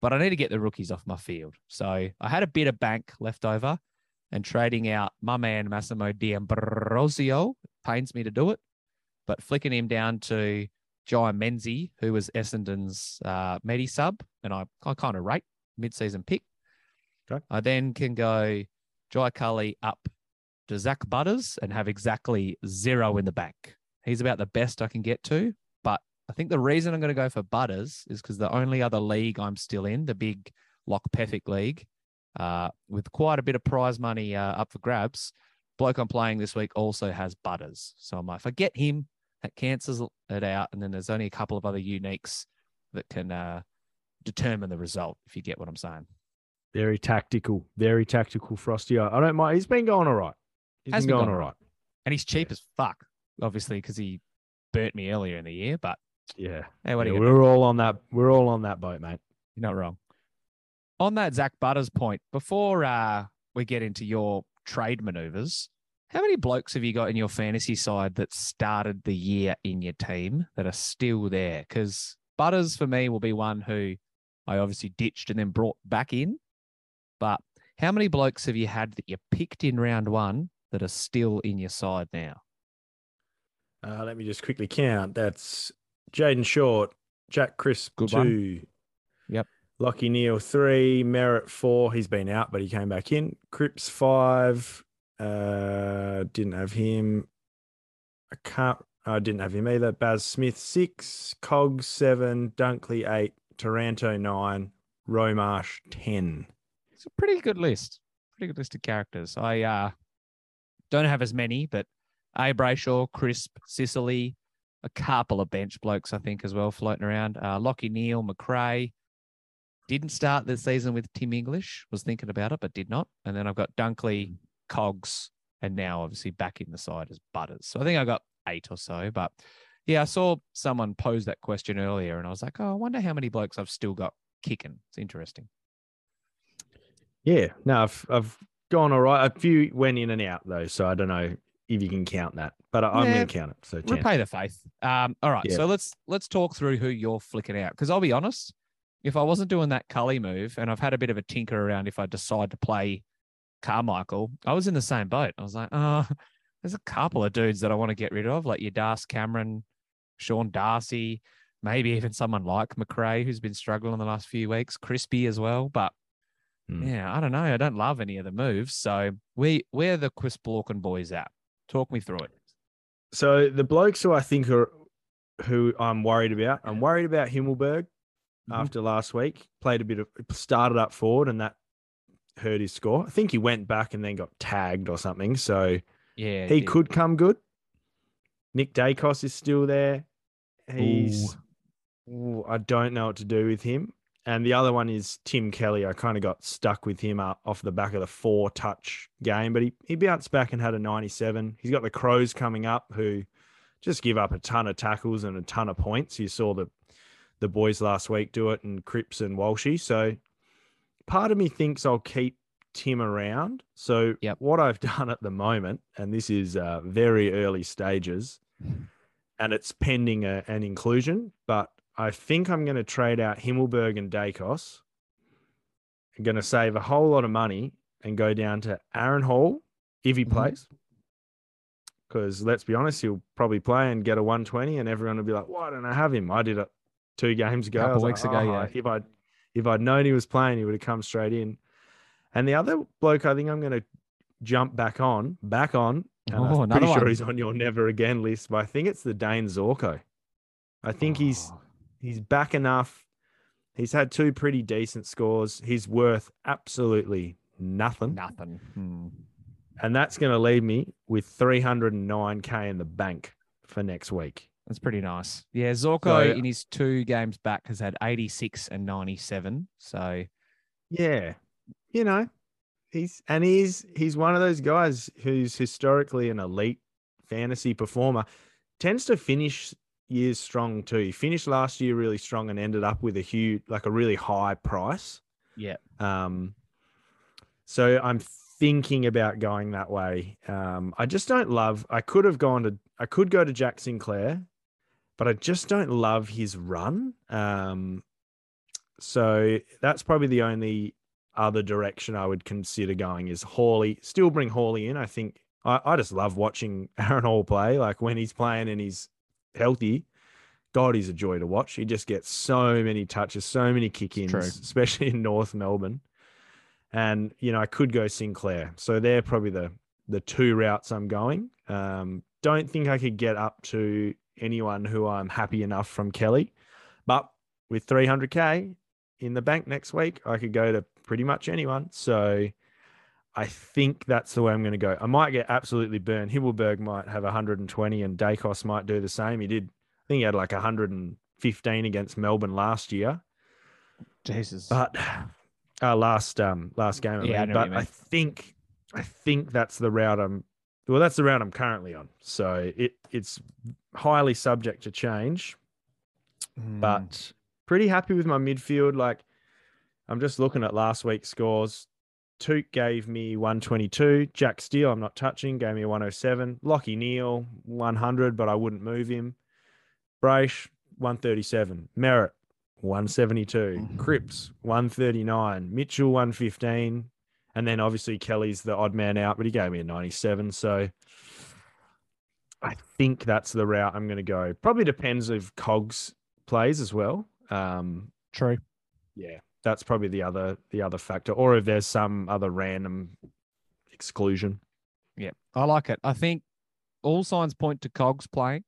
but I need to get the rookies off my field. So I had a bit of bank left over and trading out my man Massimo D'Ambrosio. Pains me to do it, but flicking him down to Jye Menzie, who was Essendon's uh, Medi sub, and I, I kind of rate mid-season pick. Okay. I then can go Jai Culley up to Zach Butters and have exactly zero in the bank. He's about the best I can get to. But I think the reason I'm going to go for Butters is because the only other league I'm still in, the big Lock Pethick League, uh, with quite a bit of prize money uh, up for grabs, bloke I'm playing this week also has Butters. So I'm like, if I get him, that cancels it out. And then there's only a couple of other uniques that can uh, determine the result, if you get what I'm saying. Very tactical. Very tactical, Frosty. I don't mind. He's been going all right. He's been been going all right. And he's cheap as fuck, obviously, because he burnt me earlier in the year. But Yeah. hey, what Yeah, we're all on that. We're all on that boat, mate. You're not wrong. On that Zach Butters point, before uh, we get into your trade maneuvers, how many blokes have you got in your fantasy side that started the year in your team that are still there? Because Butters for me will be one who I obviously ditched and then brought back in. But How many blokes have you had that you picked in round one that are still in your side now? Uh, let me just quickly count. That's Jayden Short, Jack Crisp Good two, one. Lachie Neale three, Merritt four. He's been out, but he came back in. Cripps five. Uh, didn't have him. I can't. I didn't have him either. Baz Smith six, Cogs seven, Dunkley eight, Taranto nine, Romarsh ten. It's a pretty good list. Pretty good list of characters. I uh, don't have as many, but A. Brayshaw, Crisp, Sicily, a couple of bench blokes, I think, as well, floating around. Uh, Lockie Neal, McRae. Didn't start the season with Tim English. Was thinking about it, but did not. And then I've got Dunkley, Cogs, and now obviously back in the side as Butters. So I think I got eight or so. But yeah, I saw someone pose that question earlier, and I was like, oh, I wonder how many blokes I've still got kicking. It's interesting. Yeah, no, I've I've gone all right. A few went in and out though, so I don't know if you can count that, but I, I'm Yeah, going to count it. So 10. repay the faith. Um, all right, Yeah. so let's let's talk through who you're flicking out because I'll be honest, if I wasn't doing that Culley move, and I've had a bit of a tinker around if I decide to play Carmichael, I was in the same boat. I was like, oh, there's a couple of dudes that I want to get rid of, like your Das Cameron, Sean Darcy, maybe even someone like McRae who's been struggling the last few weeks, Crispy as well, but. Hmm. Yeah, I don't know. I don't love any of the moves. So we where the Quisplorkin boys at? Talk me through it. So the blokes who I think are who I'm worried about, I'm worried about Himmelberg Mhm. after last week. Played a bit of started up forward and that hurt his score. I think he went back and then got tagged or something. So Yeah, he could come good. Nick Daicos is still there. He's Ooh, I don't know what to do with him. And the other one is Tim Kelly. I kind of got stuck with him uh, off the back of the four touch game, but he, he bounced back and had a 97. He's got the Crows coming up who just give up a ton of tackles and a ton of points. You saw the the boys last week do it and Cripps and Walshy. So part of me thinks I'll keep Tim around. So Yep. what I've done at the moment, and this is uh, very early stages, and it's pending a, an inclusion, but I think I'm going to trade out Himmelberg and Daicos. I'm going to save a whole lot of money and go down to Aaron Hall if he Mhm. plays. Because let's be honest, he'll probably play and get a 120, and everyone will be like, "Why don't I have him?" I did it two games ago. A Couple was like, weeks ago, "Oh, yeah. If I'd if I'd known he was playing, he would have come straight in. And the other bloke, I think I'm going to jump back on, back on. Oh, I'm pretty sure he's on your never again list, but I think it's the Dayne Zorko. I think he's Oh, he's back enough. He's had two pretty decent scores. He's worth absolutely nothing. nothing. Hmm. And that's going to leave me with 309k in the bank for next week. That's pretty nice. Yeah, Zorko So- in his two games back has had 86 and 97. So Yeah. You know, he's and he's he's one of those guys who's historically an elite fantasy performer. Tends to finish years strong too. He finished last year really strong and ended up with a huge like a really high price. yeah, Um so I'm thinking about going that way. Um I just don't love I could have gone to I could go to Jack Sinclair, but I just don't love his run. Um so that's probably the only other direction I would consider going is Hawley. Still bring Hawley in. I think I, I just love watching Aaron Hall play. Like when he's playing and he's healthy, God, he's a joy to watch. He just gets so many touches, so many kick ins, especially in North Melbourne. And you know, I could go Sinclair. So they're probably the the two routes I'm going. Um, don't think I could get up to anyone who I'm happy enough from Kelly, but with 300k in the bank next week, I could go to pretty much anyone. So I think that's the way I'm going to go. I might get absolutely burned. Himmelberg might have 120 and Daicos might do the same. He did, I think he had like 115 against Melbourne last year, Jesus. but uh, last um last game. I Yeah, mean. know what you but I think I think that's the route I'm. Well, that's the route I'm currently on. So it it's highly subject to change Hmm. but pretty happy with my midfield. Like I'm just looking at last week's scores. Toot gave me 122. Jack Steele, I'm not touching, gave me a 107. Lachie Neale, 100, but I wouldn't move him. Braish, 137. Merritt, 172. Mhm. Cripps, 139. Mitchell, 115. And then obviously Kelly's the odd man out, but he gave me a 97. So I think that's the route I'm going to go. Probably depends if Cogs plays as well. Um, True. yeah, that's probably the other the other factor, or if there's some other random exclusion. Yeah, I like it. I think all signs point to Cogs playing.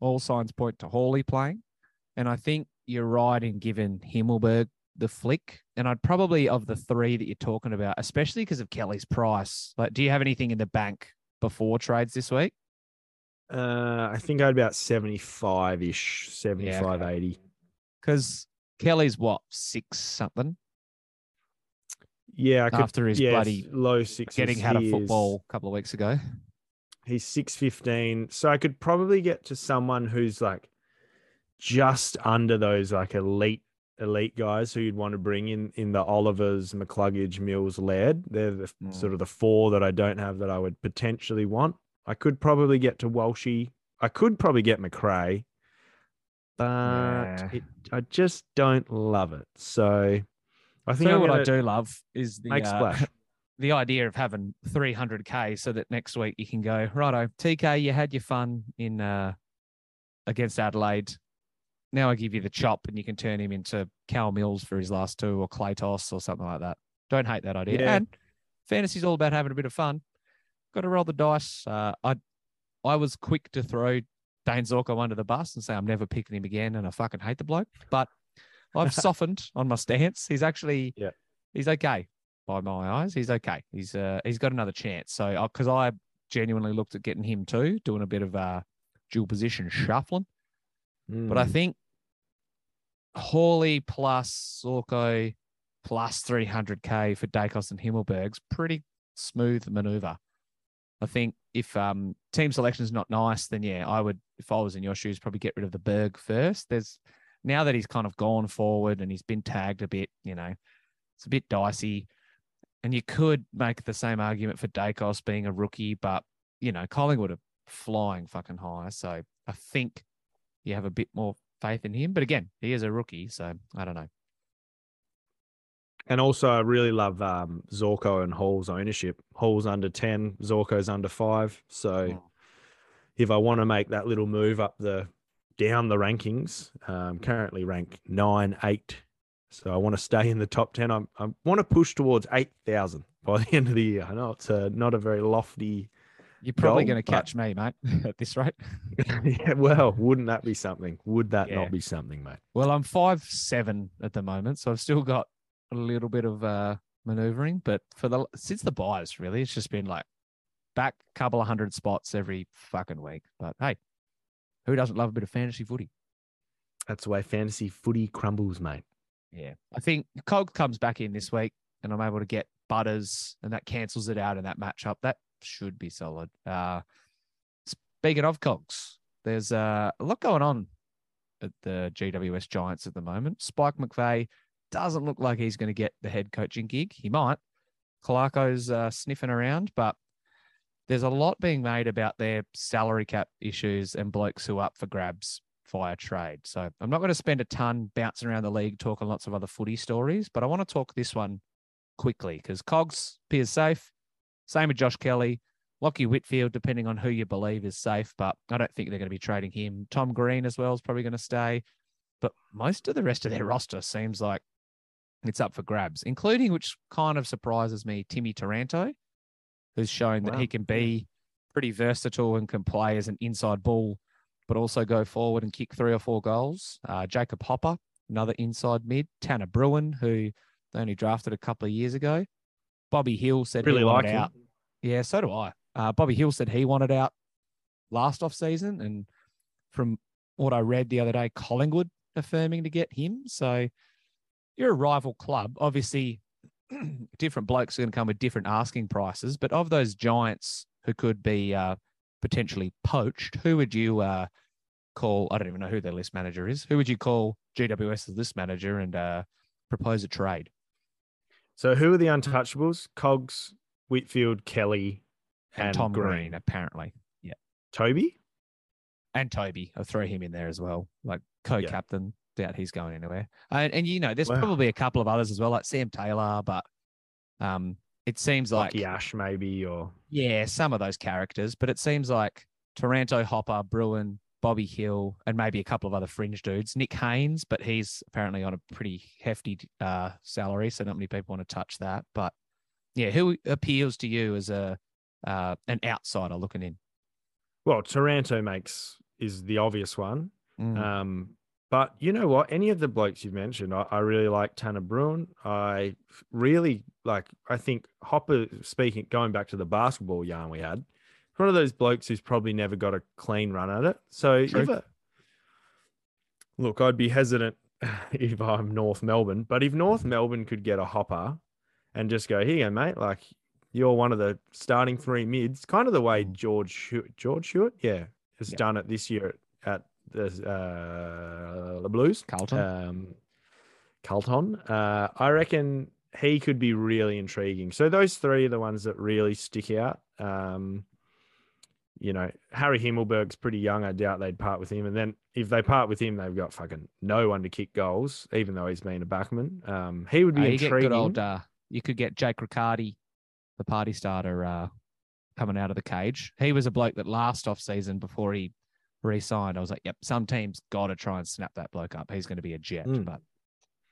All signs point to Hawley playing. And I think you're right in giving Himmelberg the flick. And I'd probably, of the three that you're talking about, especially because of Kelly's price, like, do you have anything in the bank before trades this week? Uh, I think I had about 75 ish, 75, 80. Because Kelly's what, six something Yeah, I could, after his yeah, bloody low six getting had a football a couple of weeks ago? He's six fifteen, so I could probably get to someone who's like just under those like elite elite guys who you'd want to bring in in the Olivers, McCluggage, Mills, Laird. They're the Mm. sort of the four that I don't have that I would potentially want. I could probably get to Walshy. I could probably get McRae, but Yeah. it, I just don't love it. So I think So what I do love is the uh, the idea of having 300k so that next week you can go righto TK you had your fun in uh against Adelaide now I give you the chop and you can turn him into Cal Mills for his last two or Claytos or something like that don't hate that idea Yeah. and fantasy's all about having a bit of fun got to roll the dice uh I I was quick to throw Dayne Zorko under the bus and say I'm never picking him again and I fucking hate the bloke but I've softened on my stance he's actually Yeah. he's okay by my eyes. He's okay. He's uh he's got another chance. So because I genuinely looked at getting him too, doing a bit of uh dual position shuffling. But I Mm. think Hawley plus Zorko plus 300k for Daicos and Himmelberg's pretty smooth maneuver. I think if um team selection is not nice, then yeah, I would if I was in your shoes probably get rid of the Berg first. There's now that he's kind of gone forward and he's been tagged a bit, you know, it's a bit dicey. And you could make the same argument for Daicos being a rookie, but you know, Collingwood are flying fucking high. So I think you have a bit more faith in him. But again, he is a rookie, so I don't know. And also, I really love um, Zorko and Hall's ownership. Hall's under 10, Zorko's under five. So Mm. if I want to make that little move up the down the rankings, um, currently rank nine, eight. So I want to stay in the top 10. I'm, I want to push towards 8,000 by the end of the year. I know it's uh not a very lofty. You're probably going to catch me, mate, at this rate. yeah, well, wouldn't that be something? Would that Yeah. not be something, mate? Well, I'm five seven at the moment, so I've still got a little bit of uh, maneuvering. But for the since the buys, really, it's just been like back a couple of hundred spots every fucking week. But hey, who doesn't love a bit of fantasy footy? That's the way fantasy footy crumbles, mate. Yeah, I think Cog comes back in this week, and I'm able to get Butters, and that cancels it out in that matchup. That should be solid. Uh, speaking of Cogs, there's uh, a lot going on at the GWS Giants at the moment. Spike McVeigh doesn't look like he's going to get the head coaching gig. He might. Clarko's uh, sniffing around, but there's a lot being made about their salary cap issues and blokes who are up for grabs via trade. So I'm not going to spend a ton bouncing around the league talking lots of other footy stories, but I want to talk this one quickly because Cogs appears safe. Same with Josh Kelly. Lachie Whitfield, depending on who you believe is safe, but I don't think they're going to be trading him. Tom Green as well is probably going to stay. But most of the rest of their roster seems like it's up for grabs, including, which kind of surprises me, Timmy Taranto, who's shown that he can be pretty versatile and can play as an inside ball, but also go forward and kick three or four goals. Uh, Jacob Hopper, another inside mid. Tanner Bruhn, who they only drafted a couple of years ago. Bobby Hill said Really he like wanted him. out. Yeah, so do I. Uh, Bobby Hill said he wanted out last off season, and from what I read the other day, Collingwood affirming to get him. So you're a rival club. Obviously, different blokes are going to come with different asking prices. But of those giants who could be uh, potentially poached, who would you uh, call? I don't even know who their list manager is. Who would you call GWS's list manager and uh, propose a trade? So who are the untouchables? Cogs, Whitfield, Kelly, And, And Tom Green, Green. apparently. Yeah. Toby? and Toby. I'll throw him in there as well, like co-captain. Doubt he's going anywhere. And, and you know, there's Wow. probably a couple of others as well, like Sam Taylor. But um, it seems like Lachie Ash maybe or yeah, some of those characters, but it seems like Taranto Hopper, Bruhn, Bobby Hill, and maybe a couple of other fringe dudes. Nick Haynes, but he's apparently on a pretty hefty uh, salary, so not many people want to touch that. But yeah, who appeals to you as a uh, an outsider looking in? well, Taranto makes is the obvious one. Mm. Um, but you know what? Any of the blokes you've mentioned, I, I really like Tanner Bruhn. I really like. I think Hopper. Speaking, going back to the basketball yarn we had, one of those blokes who's probably never got a clean run at it. So a, look, I'd be hesitant if I'm North Melbourne, but if North Melbourne could get a Hopper and just go, here you go, mate, like you're one of the starting three mids, kind of the way Mm. George George Hewett, yeah, has Yeah. done it this year at the uh, the Blues. Carlton. Um, Carlton. Uh, I reckon he could be really intriguing. So those three are the ones that really stick out. Um, you know, Harry Himmelberg's pretty young. I doubt they'd part with him. And then if they part with him, they've got fucking no one to kick goals, even though he's been a backman. Um, he would be Uh, you get intriguing. good old. Uh, you could get Jake Riccardi, the party starter, uh, coming out of the cage. He was a bloke that last off season before he re-signed. I was like, yep, some teams got to try and snap that bloke up. He's going to be a jet, Mm. but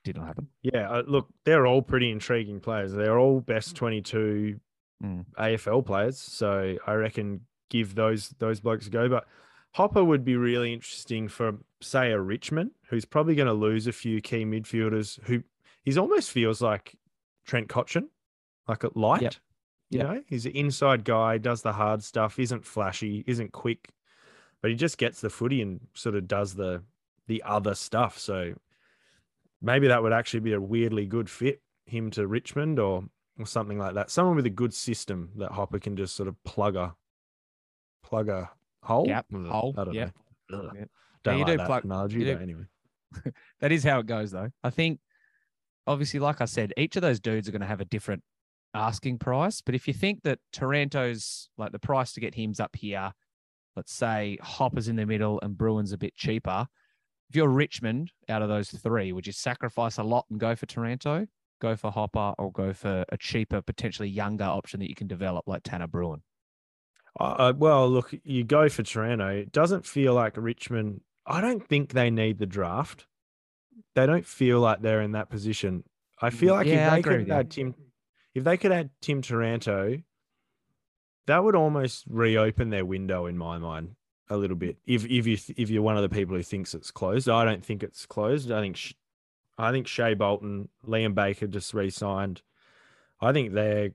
didn't happen. Yeah, uh, look, they're all pretty intriguing players. They're all best 22 Mm. AFL players, so I reckon give those those blokes a go. But Hopper would be really interesting for say a Richmond, who's probably going to lose a few key midfielders. Who he's almost feels like Trent Cotchin, like a light. Yep. You Yep. know, he's an inside guy, does the hard stuff, isn't flashy, isn't quick, but he just gets the footy and sort of does the the other stuff. So maybe that would actually be a weirdly good fit him to Richmond or or something like that. Someone with a good system that Hopper can just sort of plug a plug a hole. Yep, hole, I don't yep, know. Yep. Don't you like do that plug- analogy, do- anyway. That is how it goes, though. I think, obviously, like I said, each of those dudes are going to have a different asking price. But if you think that Taranto's like the price to get him's up here, let's say Hopper's in the middle and Bruhn's a bit cheaper. If you're Richmond out of those three, would you sacrifice a lot and go for Taranto, go for Hopper, or go for a cheaper, potentially younger option that you can develop like Tanner Bruhn? Uh, well, look, you go for Taranto. It doesn't feel like Richmond. I don't think they need the draft. They don't feel like they're in that position. I feel like Yeah, if they could add Tim, if they could add Tim Taranto, that would almost reopen their window in my mind a little bit. If if you if you're one of the people who thinks it's closed, I don't think it's closed. I think I think Shai Bolton, Liam Baker just re-signed. I think they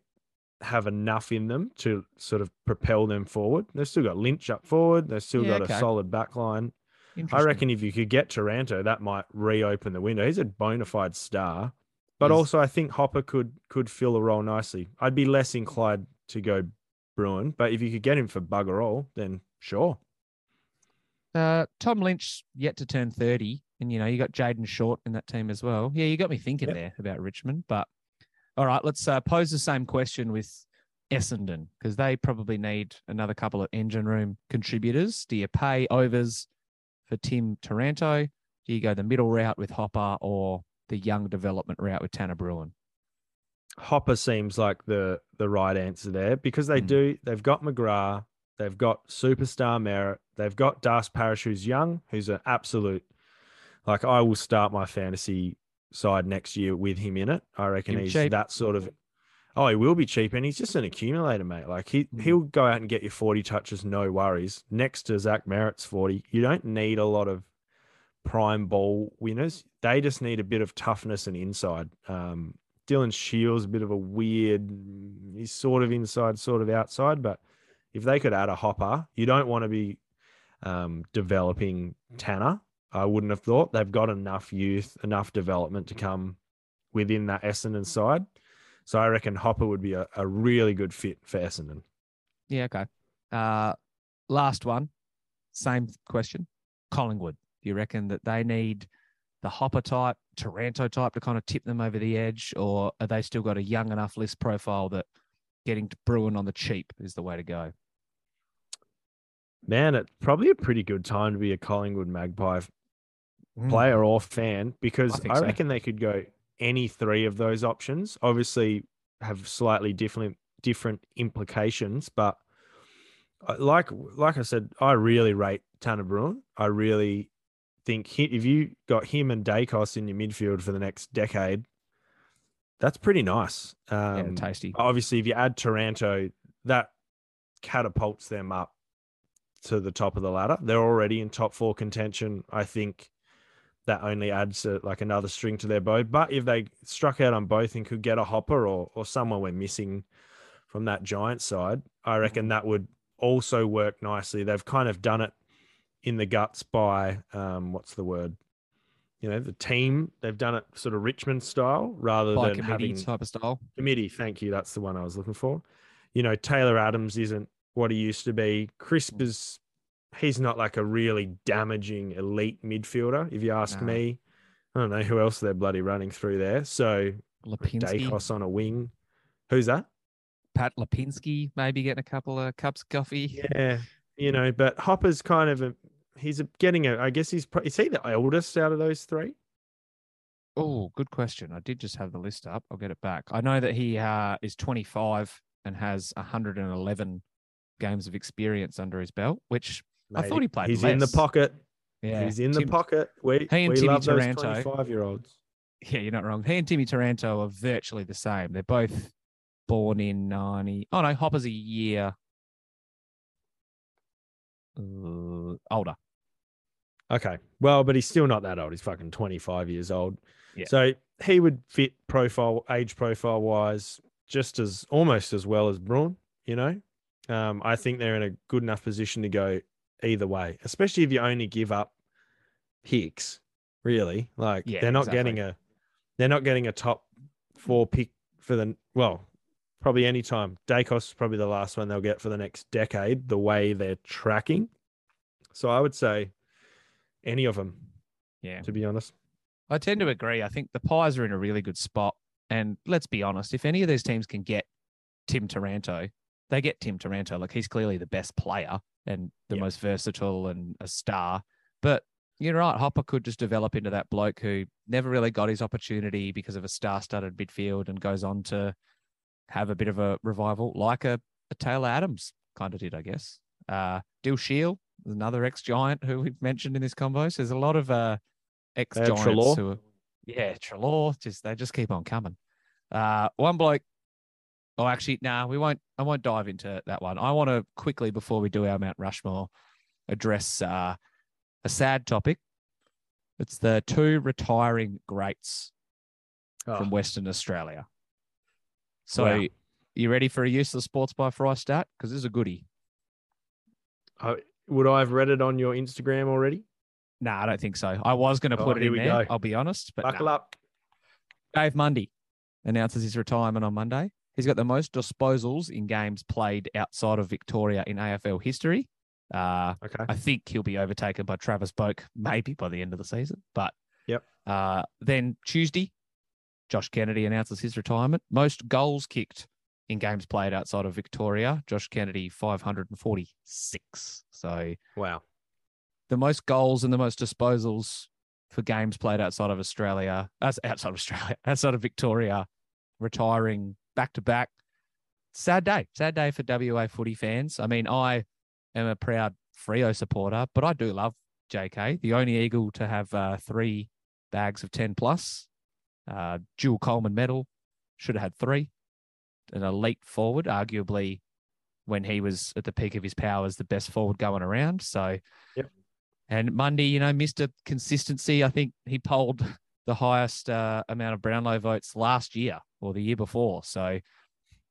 have enough in them to sort of propel them forward. They've still got Lynch up forward. They've still Yeah, got okay. a solid back line. I reckon if you could get Taranto, that might reopen the window. He's a bona fide star, but also I think Hopper could could fill a role nicely. I'd be less inclined to go Bruhn, but if you could get him for bugger all, then sure. Uh, Tom Lynch yet to turn 30. And, you know, you got Jayden Short in that team as well. Yeah, you got me thinking Yep. there about Richmond. But all right, let's uh, pose the same question with Essendon because they probably need another couple of engine room contributors. Do you pay overs for Tim Taranto? Do you go the middle route with Hopper or the young development route with Tanner Bruhn? Hopper seems like the the right answer there because they Mm. do. They've got McGrath, they've got superstar Merritt, they've got Das Parish, who's young, who's an absolute. Like I will start my fantasy side next year with him in it. I reckon he's cheap. that sort of. Oh, he will be cheap, and he's just an accumulator, mate. Like he Mm. he'll go out and get you forty touches, no worries. Next to Zach Merritt's forty, you don't need a lot of prime ball winners. They just need a bit of toughness and inside. Um, Dylan Shields, a bit of a weird, he's sort of inside, sort of outside. But if they could add a hopper, you don't want to be um, developing Tanner. I wouldn't have thought they've got enough youth, enough development to come within that Essendon side. So I reckon Hopper would be a, a really good fit for Essendon. Yeah, okay. Uh, last one, same question. Collingwood. Do you reckon that they need the Hopper type, Taranto type to kind of tip them over the edge, or are they still got a young enough list profile that getting to Bruhn on the cheap is the way to go? Man, it's probably a pretty good time to be a Collingwood Magpie Mm. player or fan because I I, think so. reckon they could go any three of those options. Obviously, have slightly different different implications. But like like I said, I really rate Tanner Bruhn. I really think he, if you got him and Daicos in your midfield for the next decade, that's pretty nice. Yeah, Um, tasty. obviously, if you add Taranto, that catapults them up to the top of the ladder. They're already in top four contention. I think that only adds a, like another string to their bow. But if they struck out on both and could get a hopper or or someone we're missing from that giant side, I reckon that would also work nicely. They've kind of done it in the guts by um, what's the word? You know, the team. They've done it sort of Richmond style rather By than committee having type of style. committee. Thank you. That's the one I was looking for. You know, Taylor Adams isn't what he used to be. Crisp Mm. is he's not like a really damaging elite midfielder, if you ask No. me. I don't know who else they're bloody running through there. So Lipinski, Daicos on a wing. Who's that? Pat Lipinski, maybe getting a couple of cups of coffee. Yeah, you know, but Hopper's kind of a he's getting a. I guess he's pro- is he the eldest out of those three? Oh, good question. I did just have the list up. I'll get it back. I know that he uh, is 25 and has 111 games of experience under his belt, which I thought he played He's in the pocket. yeah, He's in the pocket. We he and we Timmy love those Taranto. twenty-five year olds. Yeah, you're not wrong. He and Timmy Taranto are virtually the same. They're both born in 90. Oh, no, Hopper's a year uh, older. Okay. Well, but he's still not that old. He's fucking 25 years old. Yeah. So he would fit profile, age profile wise, just as almost as well as Braun, you know? Um, I think they're in a good enough position to go either way, especially if you only give up picks, really. Like Yeah, they're not exactly. getting a they're not getting a top four pick for the well, probably any time. Daicos is probably the last one they'll get for the next decade, the way they're tracking. So I would say any of them, Yeah. to be honest. I tend to agree. I think the Pies are in a really good spot. And let's be honest, if any of these teams can get Tim Taranto, they get Tim Taranto. Like he's clearly the best player and the Yeah. most versatile and a star. But you're right, Hopper could just develop into that bloke who never really got his opportunity because of a star-studded midfield and goes on to have a bit of a revival, like a, a Taylor Adams kind of did, I guess. Uh, Dyl Shiel, another ex-giant who we've mentioned in this combo. So there's a lot of uh, ex-giants Treloar. who are, yeah, Treloar, just they just keep on coming. Uh, one bloke. Oh, actually, nah, we won't. I won't dive into that one. I want to quickly before we do our Mount Rushmore address uh, a sad topic. It's the two retiring greats from Oh, Western Australia. So, Wow. you ready for a useless sports by Fry stat? Because this is a goodie. I, would I have read it on your Instagram already? Nah, I don't think so. I was going to Oh, put it here in there. go. I'll be honest, but nah. Buckle up. Dave Mundy announces his retirement on Monday. He's got the most disposals in games played outside of Victoria in AFL history. Uh, Okay. I think he'll be overtaken by Travis Boak maybe by the end of the season. But Yep. Uh, then Tuesday, Josh Kennedy announces his retirement. Most goals kicked in games played outside of Victoria. Josh Kennedy, 546. So Wow. the most goals and the most disposals for games played outside of Australia, outside of Australia, outside of Victoria, retiring back to back. Sad day, sad day for WA footy fans. I mean, I am a proud Freo supporter, but I do love JK, the only Eagle to have uh, three bags of 10 plus, uh, dual Coleman medal, should have had three. An elite forward, arguably when he was at the peak of his powers, the best forward going around. So, Yep. and Mundy, you know, Mr. Consistency. I think he polled the highest uh, amount of Brownlow votes last year or the year before. So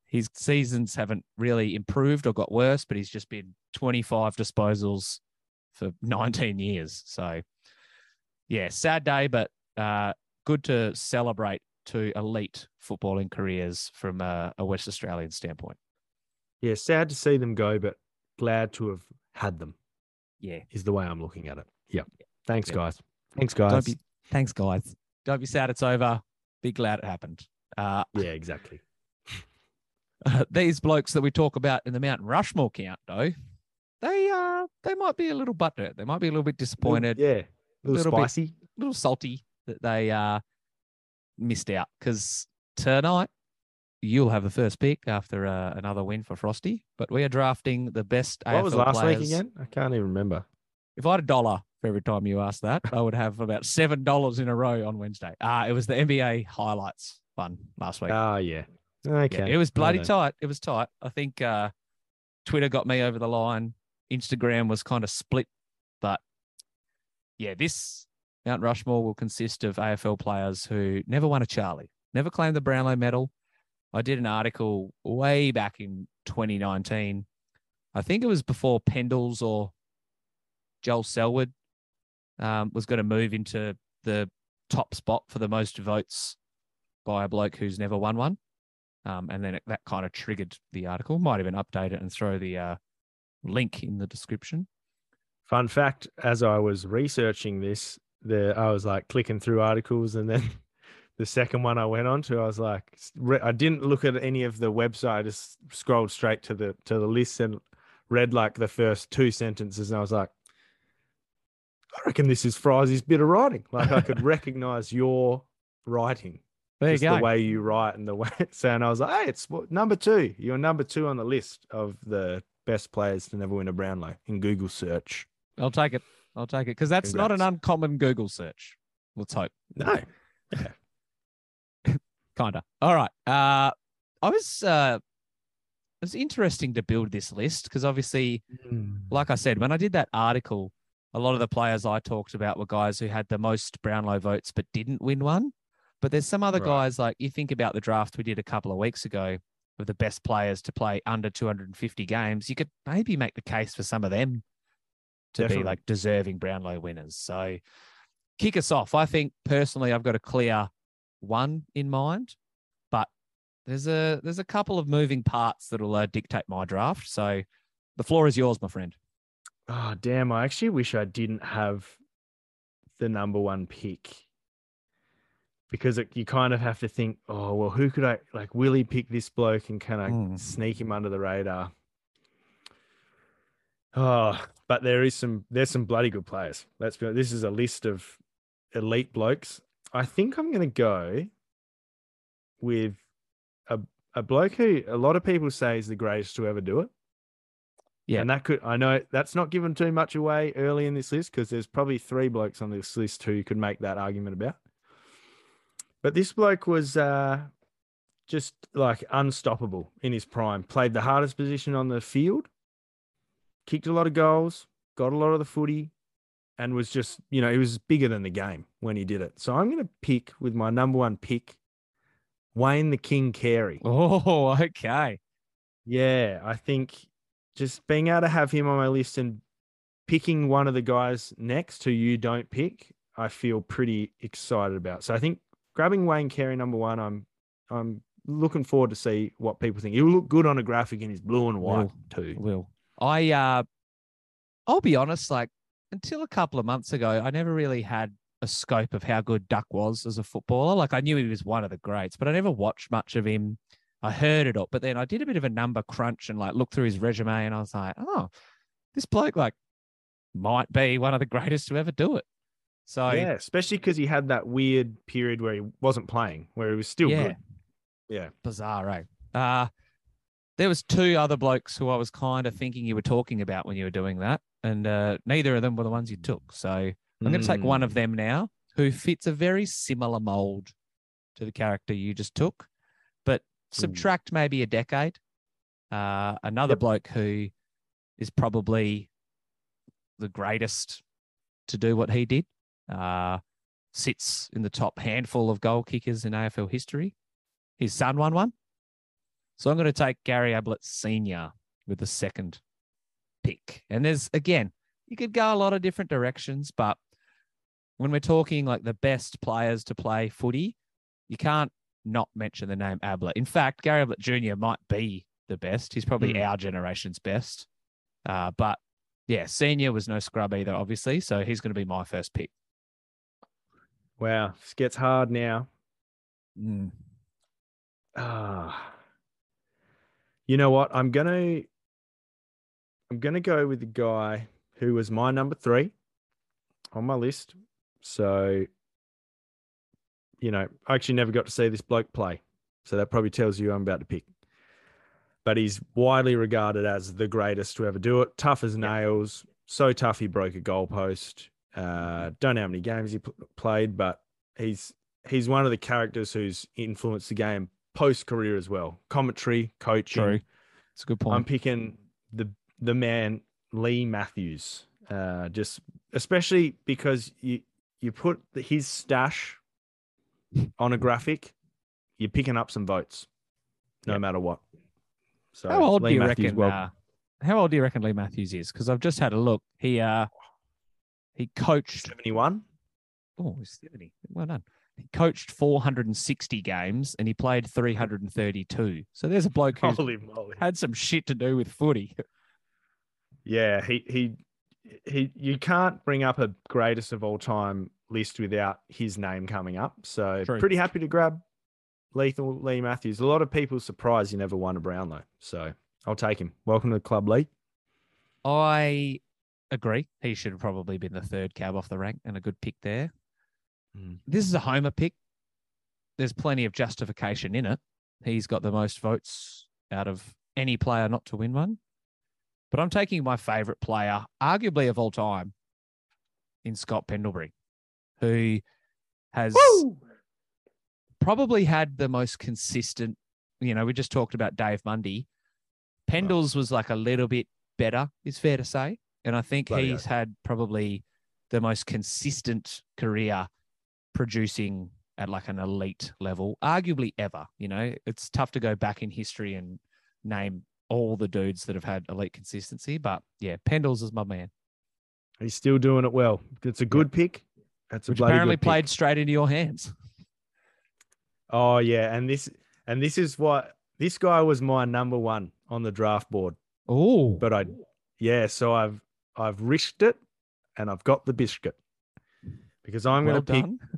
his seasons haven't really improved or got worse, but he's just been 25 disposals for 19 years. So, yeah, sad day, but uh, good to celebrate two elite footballing careers from a, a West Australian standpoint. Yeah. Sad to see them go, but glad to have had them. Yeah. Is the way I'm looking at it. Yeah, Thanks, Yeah. guys. Thanks, guys. Don't be, thanks, guys. Don't be sad it's over. Be glad it happened. Uh, yeah, exactly. these blokes that we talk about in the Mountain Rushmore count, though, they uh they might be a little butthurt. They might be a little bit disappointed, Yeah. A little, Little spicy. a little salty that they uh missed out because tonight you'll have the first pick after uh, another win for Frosty. But we are drafting the best What AFL was last players. week again? I can't even remember. If I had a dollar for every time you asked that, I would have about seven dollars in a row on Wednesday. Ah, it was the NBA highlights fun last week. Oh yeah. Yeah, Okay. it was bloody tight. It was tight. I think uh, Twitter got me over the line. Instagram was kind of split, but yeah, this Mount Rushmore will consist of AFL players who never won a Charlie, never claimed the Brownlow medal. I did an article way back in 2019. I think it was before Pendles or Joel Selwood um, was going to move into the top spot for the most votes by a bloke who's never won one. Um, and then it, that kind of triggered the article. Might even update it and throw the uh, link in the description. Fun fact: as I was researching this, the I was like clicking through articles, and then the second one I went on to, I was like, I didn't look at any of the website. I just scrolled straight to the to the list and read like the first two sentences, and I was like, I reckon this is Fry's bit of writing. Like I could recognize your writing. There just you go. the way you write and the way so and I was like, hey, it's number two. You're number two on the list of the best players to never win a Brownlow in Google search. I'll take it. I'll take it because that's not an uncommon Google search. Let's hope. No. Yeah. Kinda. All right. Uh, I was. Uh, it was interesting to build this list because obviously, like I said, when I did that article, a lot of the players I talked about were guys who had the most Brownlow votes but didn't win one. But there's some other Right. guys like you think about the draft we did a couple of weeks ago of the best players to play under 250 games. You could maybe make the case for some of them to Definitely. be like deserving Brownlow winners. So kick us off. I think personally I've got a clear one in mind, but there's a there's a couple of moving parts that'll uh, dictate my draft. So the floor is yours, my friend. Oh damn! I actually wish I didn't have the number one pick because it, you kind of have to think, oh well, who could I like? Will he pick this bloke and can I Hmm. sneak him under the radar? Oh, but there is some there's some bloody good players. Let's be. This is a list of elite blokes. I think I'm going to go with a a bloke who a lot of people say is the greatest to ever do it. Yeah. And that could, I know that's not given too much away early in this list because there's probably three blokes on this list who could make that argument about. But this bloke was uh, just like unstoppable in his prime. Played the hardest position on the field, kicked a lot of goals, got a lot of the footy, and was just, you know, he was bigger than the game when he did it. So I'm going to pick with my number one pick, Wayne the King Carey. Oh, okay. Yeah, I think just being able to have him on my list and picking one of the guys next who you don't pick, I feel pretty excited about. So I think grabbing Wayne Carey number one, I'm I'm looking forward to see what people think. He'll look good on a graphic in his blue and white Will. too. Will. I uh I'll be honest, like until a couple of months ago, I never really had a scope of how good Duck was as a footballer. Like I knew he was one of the greats, but I never watched much of him. I heard it all, but then I did a bit of a number crunch and like looked through his resume and I was like, oh, this bloke like might be one of the greatest to ever do it. So yeah, especially because he had that weird period where he wasn't playing, where he was still Yeah. good. Yeah. bizarre, eh? Uh there was two other blokes who I was kind of thinking you were talking about when you were doing that, and uh, neither of them were the ones you took. So I'm going to take one of Mm. them now, who fits a very similar mold to the character you just took, but subtract maybe a decade. Uh, another Yep. bloke who is probably the greatest to do what he did. Uh, sits in the top handful of goal kickers in AFL history. His son won one. So I'm going to take Gary Ablett Sr. with the second pick. And there's, again, you could go a lot of different directions, but when we're talking like the best players to play footy, you can't not mention the name Ablett. In fact, Gary Ablett Jr. might be the best. He's probably Hmm. our generation's best. Uh, but yeah, senior was no scrub either, obviously. So he's going to be my first pick. Wow, this gets hard now. Mm. Ah. You know what? I'm gonna I'm gonna go with the guy who was my number three on my list. So, you know, I actually never got to see this bloke play. So that probably tells you I'm about to pick. But he's widely regarded as the greatest to ever do it. Tough as nails. So tough he broke a goalpost. Uh, don't know how many games he pl- played, but he's he's one of the characters who's influenced the game post career as well. Commentary, coaching. True. It's a good point. I'm picking the the man Leigh Matthews. Uh, just especially because you you put the, his stash on a graphic, you're picking up some votes, no Yep. matter what. So how old Leigh do you Matthews, reckon? well- uh, how old do you reckon Leigh Matthews is? Because I've just had a look. He uh, he coached. 71? Oh, he's seventy. Well done. He coached 460 games and he played 332. So there's a bloke who's moly! had some shit to do with footy. Yeah, he he he. You can't bring up a greatest of all time list without his name coming up. So True. pretty happy to grab Lethal Leigh Matthews. A lot of people surprised he never won a Brownlow. So I'll take him. Welcome to the club, Leigh. I agree. He should have probably been the third cab off the rank and a good pick there. Mm. This is a homer pick. There's plenty of justification in it. He's got the most votes out of any player not to win one. But I'm taking my favorite player, arguably of all time, in Scott Pendlebury, who has probably had the most consistent. You know, we just talked about Dave Mundy. Pendles was like a little bit better, is fair to say. And I think Bloody he's had probably the most consistent career producing at like an elite level, arguably ever. You know, it's tough to go back in history and name all the dudes that have had elite consistency. But yeah, Pendles is my man, He's still doing it well. It's a good pick. That's a which apparently good pick. played straight into your hands. Oh yeah, and this and this is what this guy was my number one on the draft board. Oh, But I, yeah, so I've I've risked it, and I've got the biscuit because I'm well going to pick.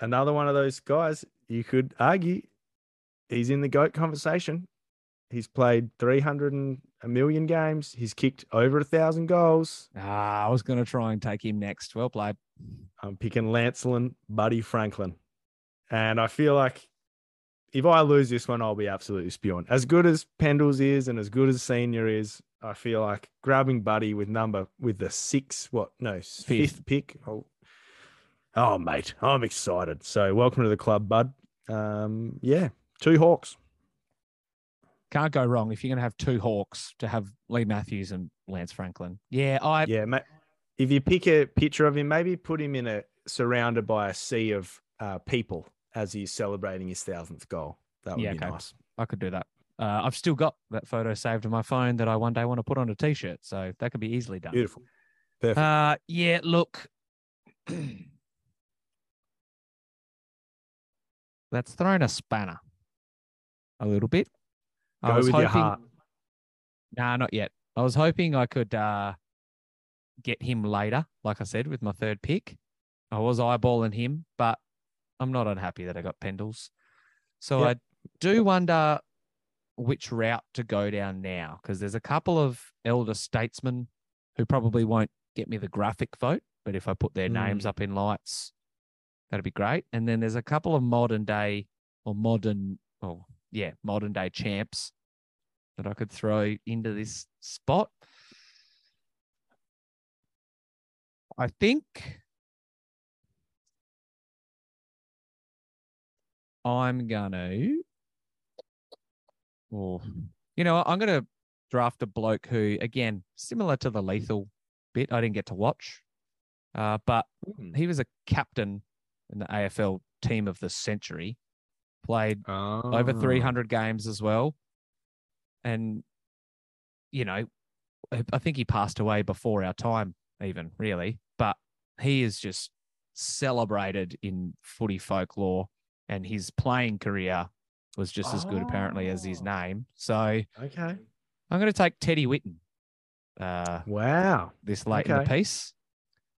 Another one of those guys. You could argue he's in the goat conversation. He's played 300 and a million games. He's kicked over a thousand goals. Ah, I was going to try and take him next. Well played. I'm picking Lancelin, Buddy Franklin. And I feel like if I lose this one, I'll be absolutely spewing. As good as Pendles is and as good as Senior is, I feel like grabbing Buddy with number with the six, what no, fifth, pick. Oh, oh, mate, I'm excited. So welcome to the club, bud. Um, yeah, two Hawks. Can't go wrong if you're going to have two Hawks to have Leigh Matthews and Lance Franklin. Yeah, I Yeah, mate. If you pick a picture of him, maybe put him in a surrounded by a sea of uh, people as he's celebrating his thousandth goal. That would Yeah, be okay. nice. I could do that. Uh, I've still got that photo saved on my phone that I one day want to put on a t-shirt, so that could be easily done. Beautiful. Perfect. Uh, yeah, look, that's thrown a spanner a little bit. I Go was with hoping, your heart. Nah, not yet. I was hoping I could uh, get him later, like I said, with my third pick. I was eyeballing him, but I'm not unhappy that I got Pendles. So Yep. I do wonder which route to go down now because there's a couple of elder statesmen who probably won't get me the graphic vote, but if I put their names up in lights, that'd be great. And then there's a couple of modern day or modern, oh yeah, modern day champs that I could throw into this spot. I think I'm gonna, or you know, I'm gonna draft a bloke who, again, similar to the lethal bit, I didn't get to watch, uh, but Mm. he was a captain in the AFL team of the century, played over Ah. 300 games as well. And, you know, I- think he passed away before our time, even really, but he is just celebrated in footy folklore and his playing career was just as good apparently as his Oh. name. So Okay. I'm going to take Teddy Whitten uh, Wow. this late in the piece,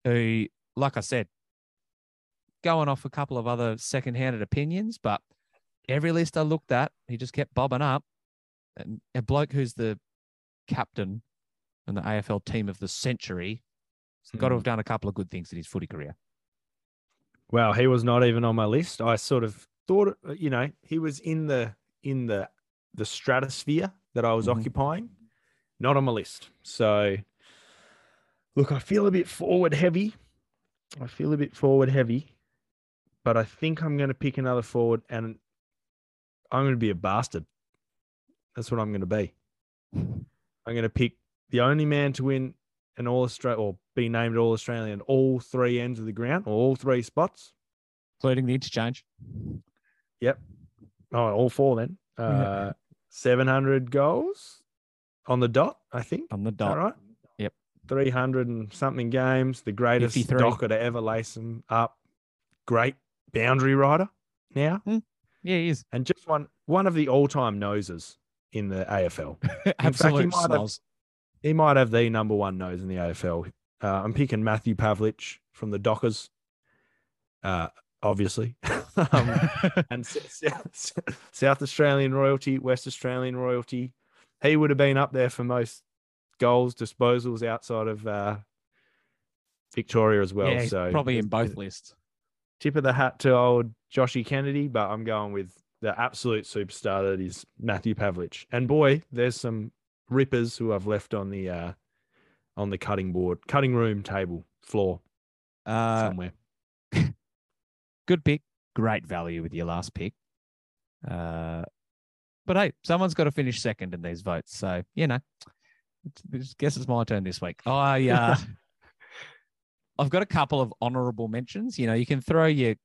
who, like I said, going off a couple of other second-handed opinions, but every list I looked at, he just kept bobbing up. And a bloke who's the captain in the AFL team of the century has got to Hmm. have done a couple of good things in his footy career. Well, he was not even on my list. I sort of thought uh, you know he was in the in the the stratosphere that I was Mhm. occupying, not on my list. So, look, I feel a bit forward heavy. I feel a bit forward heavy, but I think I'm going to pick another forward, and I'm going to be a bastard. That's what I'm going to be. I'm going to pick the only man to win an All Australia or be named All Australian all three ends of the ground or all three spots. including the interchange. Yep. Oh, all four then. Yeah. Uh, 700 goals on the dot, I think. On the dot. right? Yep. 300 and something games. The greatest 53. docker to ever lace them up. Great boundary rider now. Yeah, he is. And just one one of the all time noses in the AFL. Absolute might have- he might have the number one nose in the AFL. Uh, I'm picking Matthew Pavlich from the Dockers, uh, obviously. um, and S- S- South Australian royalty, West Australian royalty. He would have been up there for most goals, disposals outside of uh, Victoria as well. yeah, so probably in both lists. Tip of the hat to old Joshy Kennedy, but I'm going with the absolute superstar that is Matthew Pavlich. And boy, there's some rippers who I've left on the uh, on the cutting board, cutting room table floor Uh, somewhere. good pick. Great value with your last pick. Uh, but hey, someone's got to finish second in these votes. So, you know, it's- guess it's my turn this week. I, uh, I've got a couple of honorable mentions. You know, you can throw your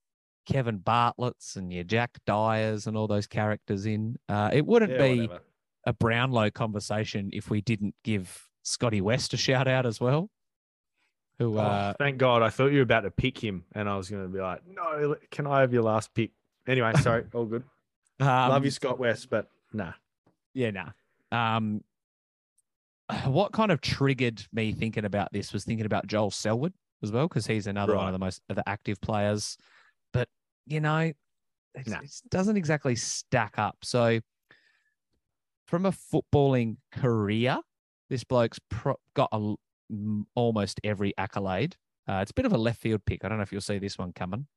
Kevin Bartlett's and your Jack Dyers and all those characters in. Uh, it wouldn't Yeah, be whatever. a Brownlow conversation if we didn't give Scotty West a shout out as well. Who, Oh, uh, thank God. I thought you were about to pick him, and I was going to be like, no, can I have your last pick? Anyway, sorry. all good. Love um, you, Scott West, but nah. Yeah, nah. Um, what kind of triggered me thinking about this was thinking about Joel Selwood as well, because he's another one of the most of the active players. But you know, it Nah. doesn't exactly stack up. So, from a footballing career, this bloke's pro- got a, almost every accolade. Uh, it's a bit of a left field pick. I don't know if you'll see this one coming,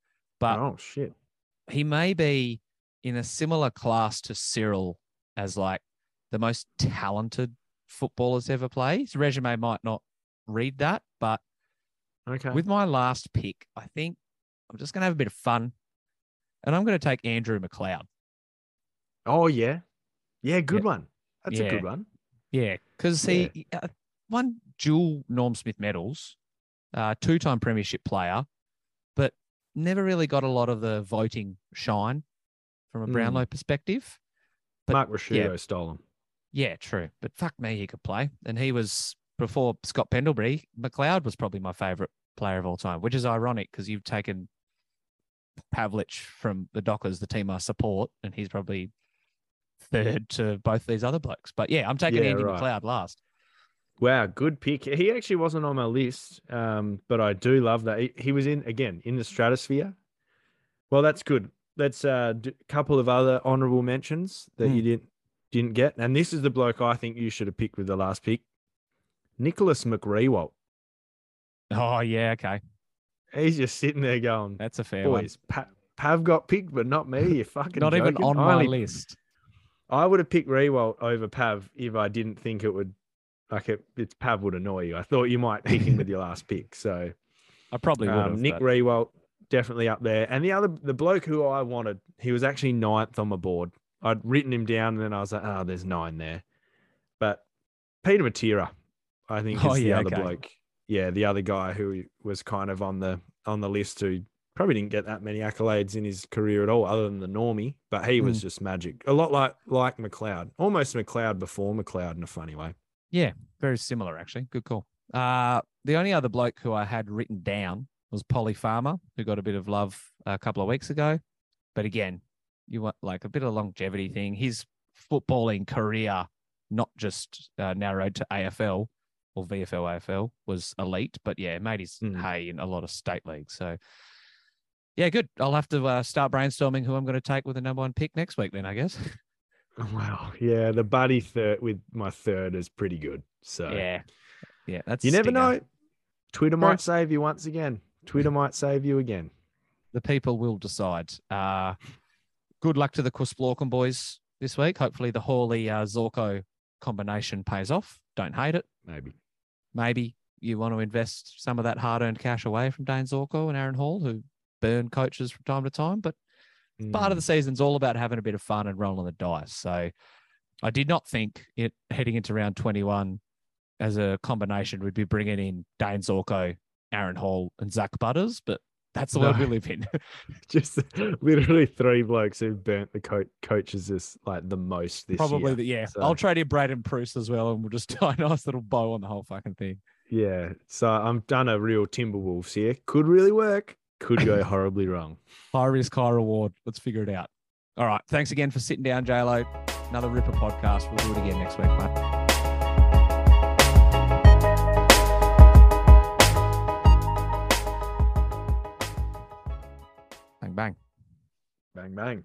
but oh, shit. he may be in a similar class to Cyril as like the most talented footballers ever play. His resume might not read that, but Okay. with my last pick, I think I'm just going to have a bit of fun. And I'm going to take Andrew McLeod. oh, yeah. Yeah, good Yeah. one. That's a good one. Yeah, because he uh, won dual Norm Smith medals, uh, two time premiership player, but never really got a lot of the voting shine from a. Brownlow perspective. But, Mark Ricciuto stole him. Yeah, true. But fuck me, he could play. And he was before Scott Pendlebury. McLeod was probably my favorite player of all time, which is ironic because you've taken Pavlich from the Dockers, the team I support, and he's probably third to both these other blokes. But yeah, I'm taking Yeah, Andy right. McLeod last. Wow, good pick. He actually wasn't on my list, um, but I do love that he, he was in again in the stratosphere. Well, that's good. Let's uh, a couple of other honourable mentions that Hmm. you didn't didn't get, and this is the bloke I think you should have picked with the last pick, Nicholas McRewalt. Oh yeah, okay, He's just sitting there going, that's a fair one. "Boys, Pa- Pav got picked, but not me. You fucking Not even on my only- list. I would have picked Riewoldt over Pav if I didn't think it would. Like it, it's Pav would annoy you. I thought you might pick him with your last pick. So I probably would have. um, Nick but- Riewoldt definitely up there. And the other, the bloke who I wanted, he was actually ninth on my board. I'd written him down, and then I was like, oh, there's nine there. But Peter Matera, I think, is Oh, the yeah, other okay. bloke. Yeah, the other guy who was kind of on the on the list who probably didn't get that many accolades in his career at all, other than the normie. But he was Mm. just magic. A lot like like McLeod, almost McLeod before McLeod in a funny way. Yeah, very similar, actually. Good call. Uh, the only other bloke who I had written down was Polly Farmer, who got a bit of love a couple of weeks ago. But again, you want like a bit of longevity thing. His footballing career, not just uh, narrowed to AFL or VFL AFL, was elite. But yeah, made his Mm. hay in a lot of state leagues. So yeah, good. I'll have to uh, start brainstorming who I'm going to take with the number one pick next week. Then I guess. Wow, yeah, the buddy third with my third is pretty good. So yeah, yeah. That's You never know. Twitter might save you once again. Twitter might save you again. the people will decide. Uh, good luck to the Kusplorken boys this week. Hopefully, the Hawley uh, Zorko combination pays off. Don't hate it. Maybe. Maybe you want to invest some of that hard earned cash away from Dayne Zorko and Aaron Hall, who burn coaches from time to time. But part of the Mm. season's all about having a bit of fun and rolling the dice. So I did not think it heading into round 21 as a combination would be bringing in Dayne Zorko, Aaron Hall, and Zak Butters, but that's the world we No. live in. just literally three blokes who've burnt the co- coaches this like the most this Probably year. that, yeah. So- I'll trade in Braden Bruce as well, and we'll just tie a nice little bow on the whole fucking thing. Yeah. So I'm done a real Timberwolves here. Could really work. Could go horribly wrong. High risk, high reward. Let's figure it out. All right. Thanks again for sitting down, JLo. Another Ripper podcast. We'll do it again next week, mate. Bang, bang.